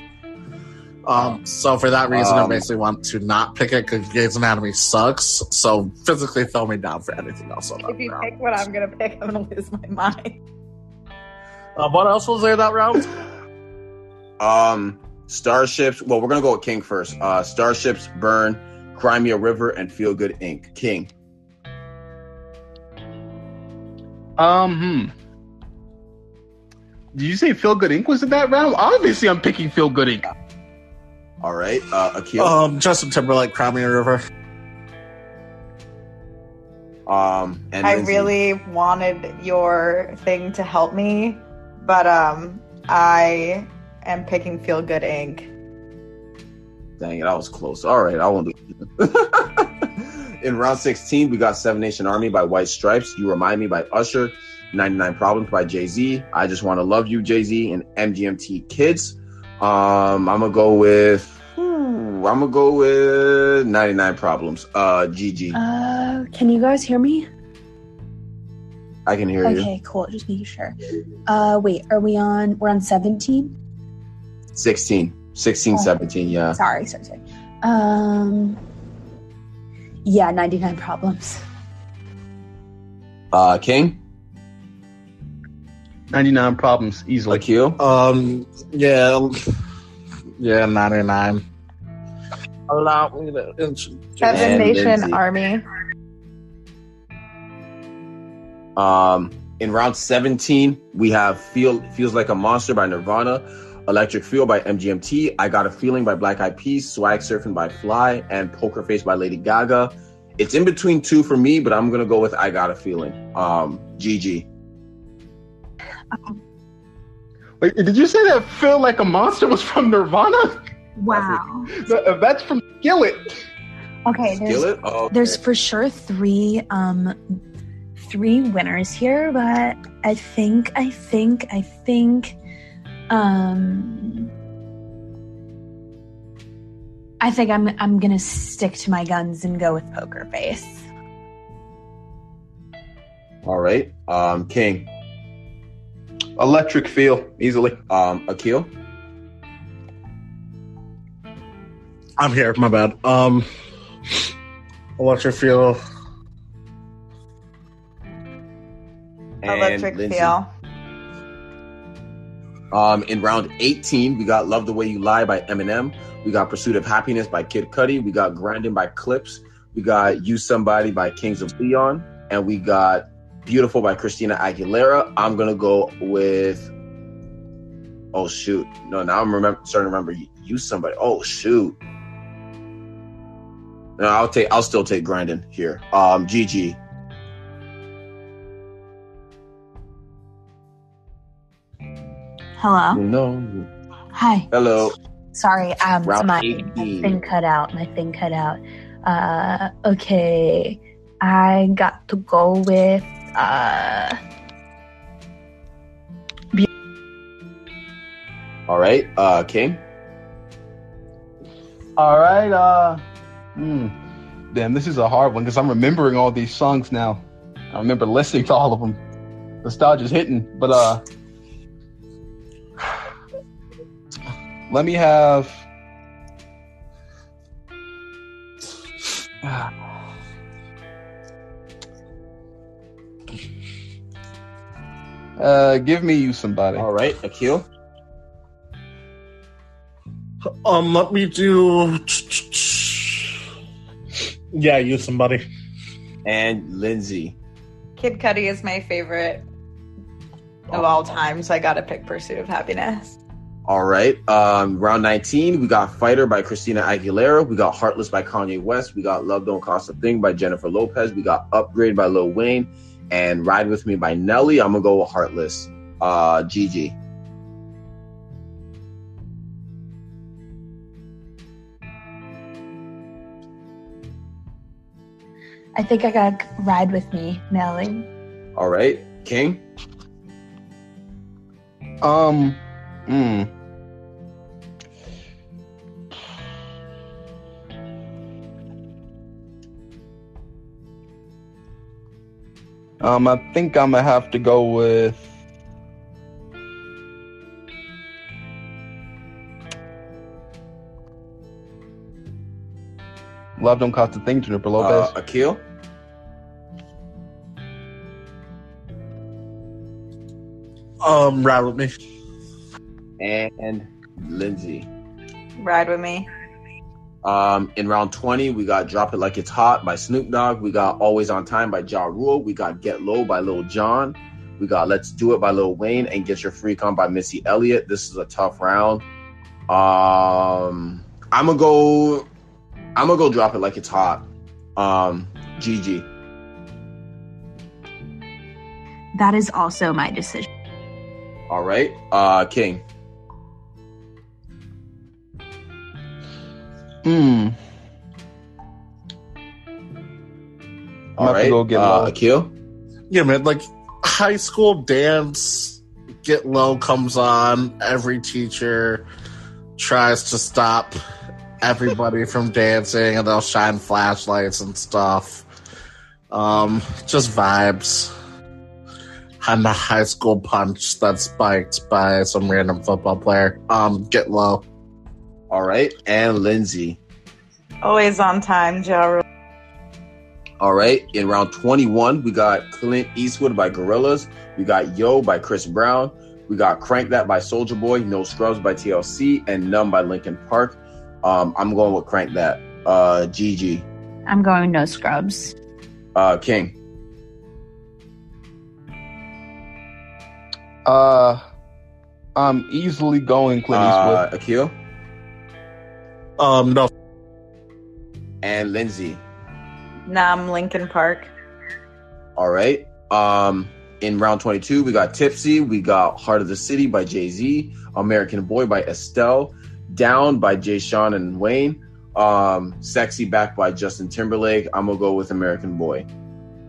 Um, so for that reason, I Um, basically want to not pick it because Grey's Anatomy sucks. So physically throw me down for anything else on that If you round. pick what I'm gonna pick, I'm gonna lose my mind. Uh, what else was there that round? Um, Starships. Well, we're gonna go with King first. Uh, Starships, Burn, Cry Me a River, and Feel Good Inc. King. Um, hmm. Did you say Feel Good Inc. was in that round? Obviously, I'm picking Feel Good Inc. All right. Uh, Akil. Um, Justin Timberlake, Cry Me a River. um, and I Lindsay. really wanted your thing to help me, but um, I am picking Feel Good Inc. Dang it, I was close. All right, I won't do it. [LAUGHS] In round 16, we got Seven Nation Army by White Stripes, You Remind Me by Usher, 99 Problems by Jay Z, I Just Want to Love You, Jay Z, and MGMT Kids. Um, I'm gonna go with. hmm, I'm gonna go with 99 Problems. Uh, GG. uh, can you guys hear me? I can hear you. Okay, cool. Just making sure. Uh, wait, are we on? We're on 17? 16, 16, Oh. 17. Yeah. Sorry, sorry, sorry. Um, yeah, 99 Problems. Uh, King, 99 Problems, easily. Akil. Um, yeah, yeah, 99. Allow me to introduce. Seven Nation Lindsay. Army. Um, in round 17, we have Feel Feels Like a Monster by Nirvana, Electric Feel by MGMT, I Got a Feeling by Black Eyed Peas, Swag Surfing by Fly, and Poker Face by Lady Gaga. it's in between two for me, but I'm gonna go with I got a feeling. Um, GG. Wait, did you say that "Feel Like a Monster" was from Nirvana? Wow. That's from Skillet. Okay, there's Skillet. Oh, okay. there's for sure three um three winners here, but I think I think I think um I think I'm I'm gonna stick to my guns and go with Poker Face. all right. Um, King. Electric Feel, easily. Um, Akil. I'm here. My bad. Um, electric feel. and Electric Lindsay. feel. Um, in round 18, we got Love the Way You Lie by Eminem. We got Pursuit of Happiness by Kid Cudi. We got Grinding by Clipse. We got You Somebody by Kings of Leon. And we got Beautiful by Christina Aguilera. I'm going to go with. Oh, shoot. No, now I'm remember, starting to remember You Somebody. Oh, shoot. No, I'll take. I'll still take Grinding here. Um, GG. Hello. No. Hi. Hello. Sorry, um my, my thing cut out. My thing cut out. Uh okay. I got to go with uh All right. Uh, King. All right. Uh, hmm. Damn, this is a hard one because I'm remembering all these songs now. I remember listening to all of them. Nostalgia's hitting, but uh, [SIGHS] let me have. [SIGHS] Uh, give me you somebody. All right. Akil. Um, let me do. Yeah, you somebody. And Lindsay. Kid Cudi is my favorite of all time, so I gotta pick Pursuit of Happiness. All right. Um, round 19, we got Fighter by Christina Aguilera. We got Heartless by Kanye West. We got Love Don't Cost a Thing by Jennifer Lopez. We got Upgrade by Lil Wayne. And Ride With Me by Nelly. I'm going to go with Heartless. Uh, GG. I think I got ride with me, Nelly. All right. King. Um, hmm. Um, I think I'm gonna have to go with. Love don't cost a thing, Jennifer Lopez. Uh, Akil. Um, ride with me. And Lindsay. Ride with me. Um, in round 20, we got Drop It Like It's Hot by Snoop Dogg. We got Always on Time by Ja Rule. We got Get Low by Lil Jon. We got Let's Do It by Lil Wayne and Get Your Freak On by Missy Elliott. This is a tough round. Um, I'm gonna go. I'm gonna go drop it like it's hot. Um, GG. That is also my decision. All right. Uh, King. Hmm. I'm All about to go get uh, low. Akil. Yeah, man. Like high school dance, get low comes on. Every teacher tries to stop everybody from dancing, and they'll shine flashlights and stuff. Um, just vibes. And the high school punch that's spiked by some random football player. Um, get low. All right. And Lindsay. Always on time, Ja All right. In round 21, we got Clint Eastwood by Gorillaz. We got Yo by Chris Brown. We got Crank That by Soulja Boy. No Scrubs by TLC. And Numb by Linkin Park. Um, I'm going with Crank That. Uh, GG. I'm going no scrubs. Uh, King. Uh, I'm easily going Clint Eastwood. Uh, Akil. Um, no. And Lindsay. Nam Linkin Park. All right. Um, in round 22, we got Tipsy. We got Heart of the City by Jay Z. American Boy by Estelle. Down by Jay Sean and Wayne. Um, Sexy Back by Justin Timberlake. I'm gonna go with American Boy.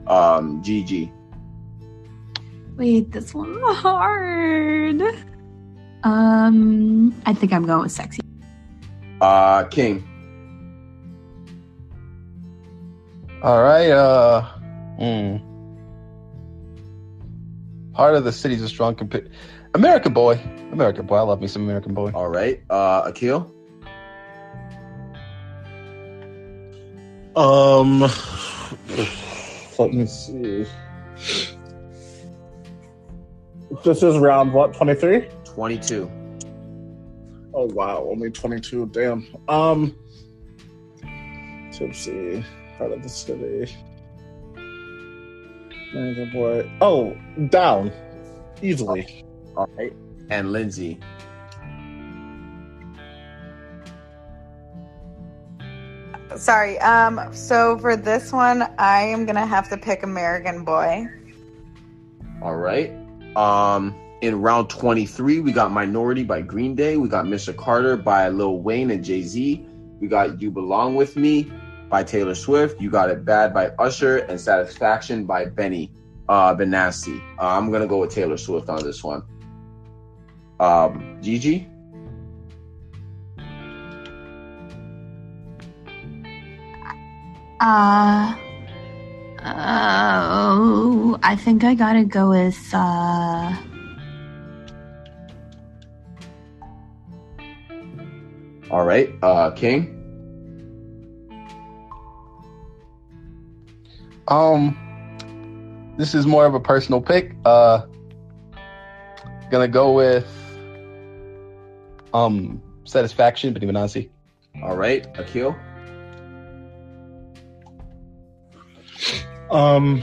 Um, GG. Wait, this one's hard. Um, I think I'm going with sexy. Uh, King. All right. Uh, Mm. Heart of the City's a strong comp- American Boy. American Boy. I love me some American Boy. All right. Uh, Akil. Um, let me see. This is round what? Twenty three. 22. Oh wow, only twenty two. Damn. Um, tipsy, heart of the city. American boy. Oh, down, easily. All right. And Lindsay. Sorry. Um. So for this one, I am gonna have to pick American Boy. All right. Um, in round 23, we got Minority by Green Day. We got Mr. Carter by Lil Wayne and Jay Z. We got You Belong With Me by Taylor Swift. You Got It Bad by Usher. And Satisfaction by Benny uh, Benassi. Uh, I'm going to go with Taylor Swift on this one. Um, Gigi? Uh, oh, I think I gotta go with uh. All right. Uh, King? Um, this is more of a personal pick. Uh, gonna go with um Satisfaction, Benny Benassi. All right. Akil? Um.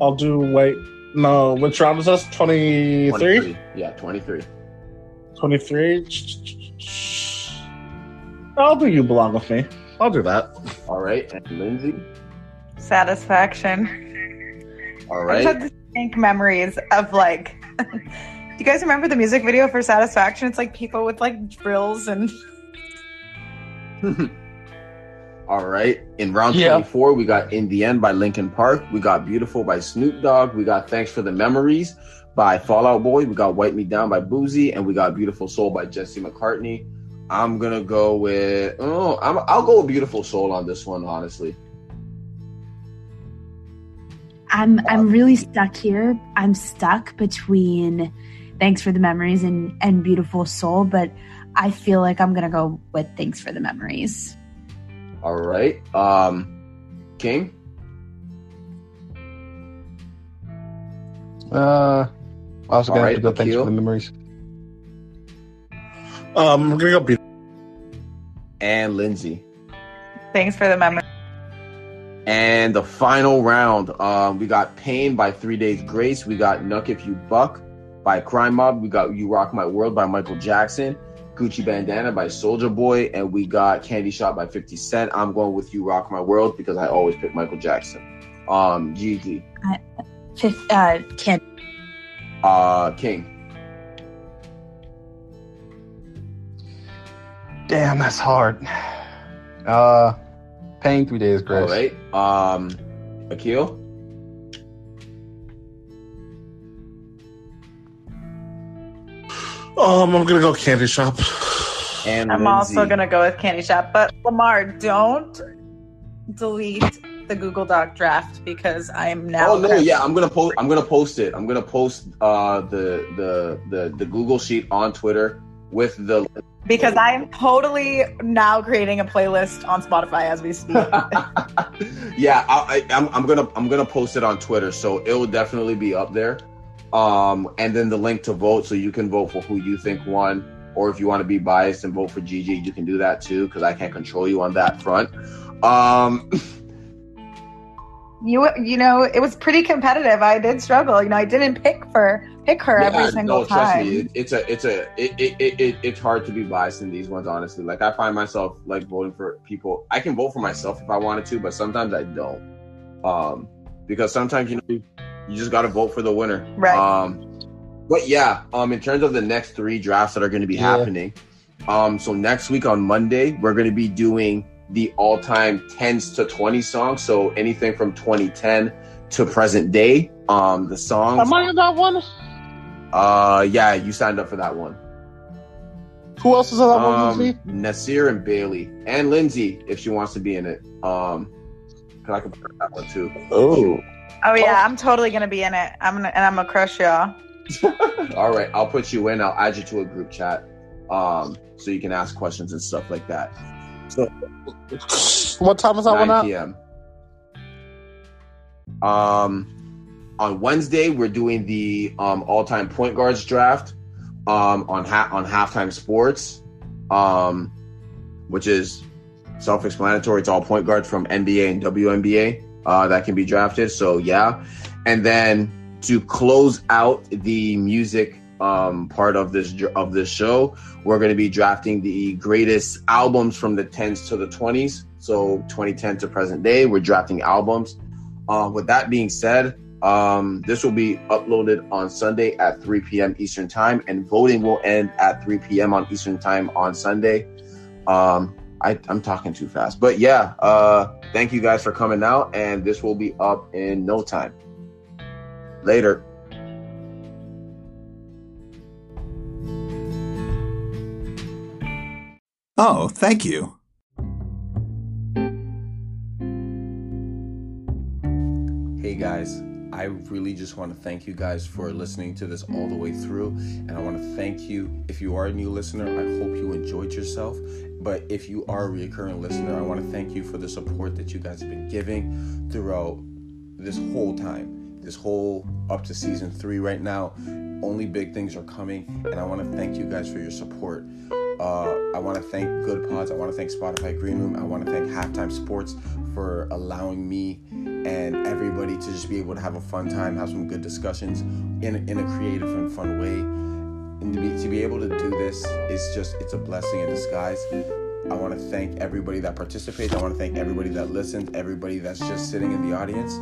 I'll do wait. No, which round is this? 23? 23. Yeah, 23. 23? I'll do You Belong With Me. I'll do that. All right. And Lindsay? Satisfaction. All right. I just have distinct memories of like. Do [LAUGHS] you guys remember the music video for Satisfaction? It's like people with like drills and. [LAUGHS] All right. In round Yeah. 24, we got In the End by Linkin Park. We got Beautiful by Snoop Dogg. We got Thanks for the Memories by Fall Out Boy. We got Wipe Me Down by Boosie. And we got Beautiful Soul by Jesse McCartney. I'm going to go with, oh, I'm, I'll go with Beautiful Soul on this one, honestly. I'm I'm really stuck here. I'm stuck between Thanks for the Memories and and Beautiful Soul, but I feel like I'm gonna go with Thanks for the Memories. All right. Um, King? Uh, I was All gonna right, have to go. Thanks for the memories. Um, I'm gonna go be And Lindsay. Thanks for the memory. And the final round, um, we got Pain by Three Days Grace. We got Knuck If You Buck by Crime Mob. We got You Rock My World by Michael Jackson. Gucci Bandana by Soulja Boy. And we got Candy Shop by 50 Cent. I'm going with You Rock My World because I always pick Michael Jackson. Um, Gigi. Fifth, uh, Kid. Uh, King. Damn, that's hard. Uh, Pain Three Days Grace. All right. Um, Akil. Um, I'm gonna go Candy Shop. And I'm Lindsay. also gonna go with Candy Shop, but Lamar, don't delete the Google Doc draft because I am now. Oh no, yeah, I'm gonna post. I'm gonna post it. I'm gonna post uh, the the the the Google sheet on Twitter with the. because I am totally now creating a playlist on Spotify as we speak. [LAUGHS] yeah, I, I, I'm I'm gonna I'm gonna post it on Twitter, so it will definitely be up there. Um, and then the link to vote, so you can vote for who you think won, or if you want to be biased and vote for Gigi, you can do that too, because I can't control you on that front. Um, [LAUGHS] you you know it was pretty competitive. I did struggle. You know, I didn't pick for pick her every Yeah, single no, trust time. me, it, it's a, it's a, it, it, it, it, it's hard to be biased in these ones. Honestly, like I find myself like voting for people. I can vote for myself if I wanted to, but sometimes I don't, um, because sometimes you know you just got to vote for the winner. Right. Um, but yeah, um, in terms of the next three drafts that are going to be Yeah. happening, um, so next week on Monday we're going to be doing the all-time 10s to 20 songs. So anything from 2010 to present day. Um, the songs. Am I in that one? Uh, yeah, you signed up for that one. Who else is on that one? Um, with me? Nasir and Bailey and Lindsay if she wants to be in it. Um, 'cause I can put that one too. Oh, Oh yeah, I'm totally gonna be in it. I'm gonna and I'm gonna crush y'all. [LAUGHS] All right, I'll put you in. I'll add you to a group chat, um, so you can ask questions and stuff like that. So, what time is that one 9 at? p.m. Um, on Wednesday we're doing the um all-time point guards draft. Um, on ha- on halftime sports, um, which is self-explanatory. It's all point guards from NBA and WNBA uh, that can be drafted. So yeah, and then to close out the music um, part of this of this show, we're going to be drafting the greatest albums from the 10s to the 20s. So 2010 to present day, we're drafting albums. Uh, with that being said, um, this will be uploaded on Sunday at 3 p.m. Eastern Time, and voting will end at 3 p.m. on Eastern Time on Sunday. Um, I, I'm talking too fast, but yeah. Uh, thank you guys for coming out, and this will be up in no time. Later. Oh, thank you. Hey guys, I really just want to thank you guys for listening to this all the way through. And I want to thank you. If you are a new listener, I hope you enjoyed yourself. But if you are a recurring listener, I want to thank you for the support that you guys have been giving throughout this whole time, this whole up to season three right now. Only big things are coming, and I want to thank you guys for your support. Uh, I want to thank Goodpods. I want to thank Spotify Green Room. I want to thank Halftime Sports for allowing me and everybody to just be able to have a fun time, have some good discussions in in a creative and fun way. And to be to be able to do this is just it's a blessing in disguise. I want to thank everybody that participates. I want to thank everybody that listens, everybody that's just sitting in the audience,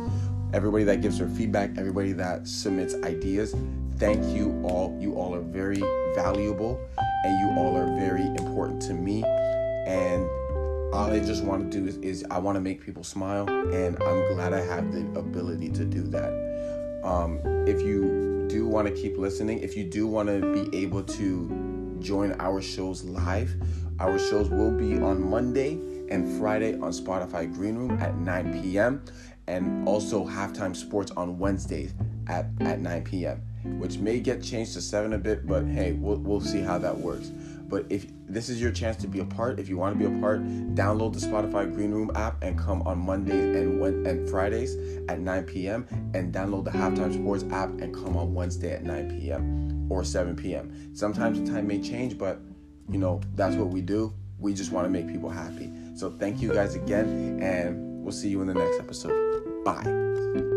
everybody that gives their feedback, everybody that submits ideas. Thank you all. You all are very valuable and you all are very important to me. And all I just want to do is, is I want to make people smile, and I'm glad I have the ability to do that. Um, if you do want to keep listening, if you do want to be able to join our shows live, our shows will be on Monday and Friday on Spotify Green Room at 9 p.m. and also halftime sports on Wednesdays at, at 9 p.m. Which may get changed to 7 a bit, but hey, we'll, we'll see how that works. But if this is your chance to be a part, if you want to be a part, download the Spotify Green Room app and come on Mondays and Wed- and Fridays at 9 p.m. and download the Halftime Sports app and come on Wednesday at 9 p.m. or 7 p.m. Sometimes the time may change, but you know that's what we do. We just want to make people happy. So thank you guys again, and we'll see you in the next episode. Bye.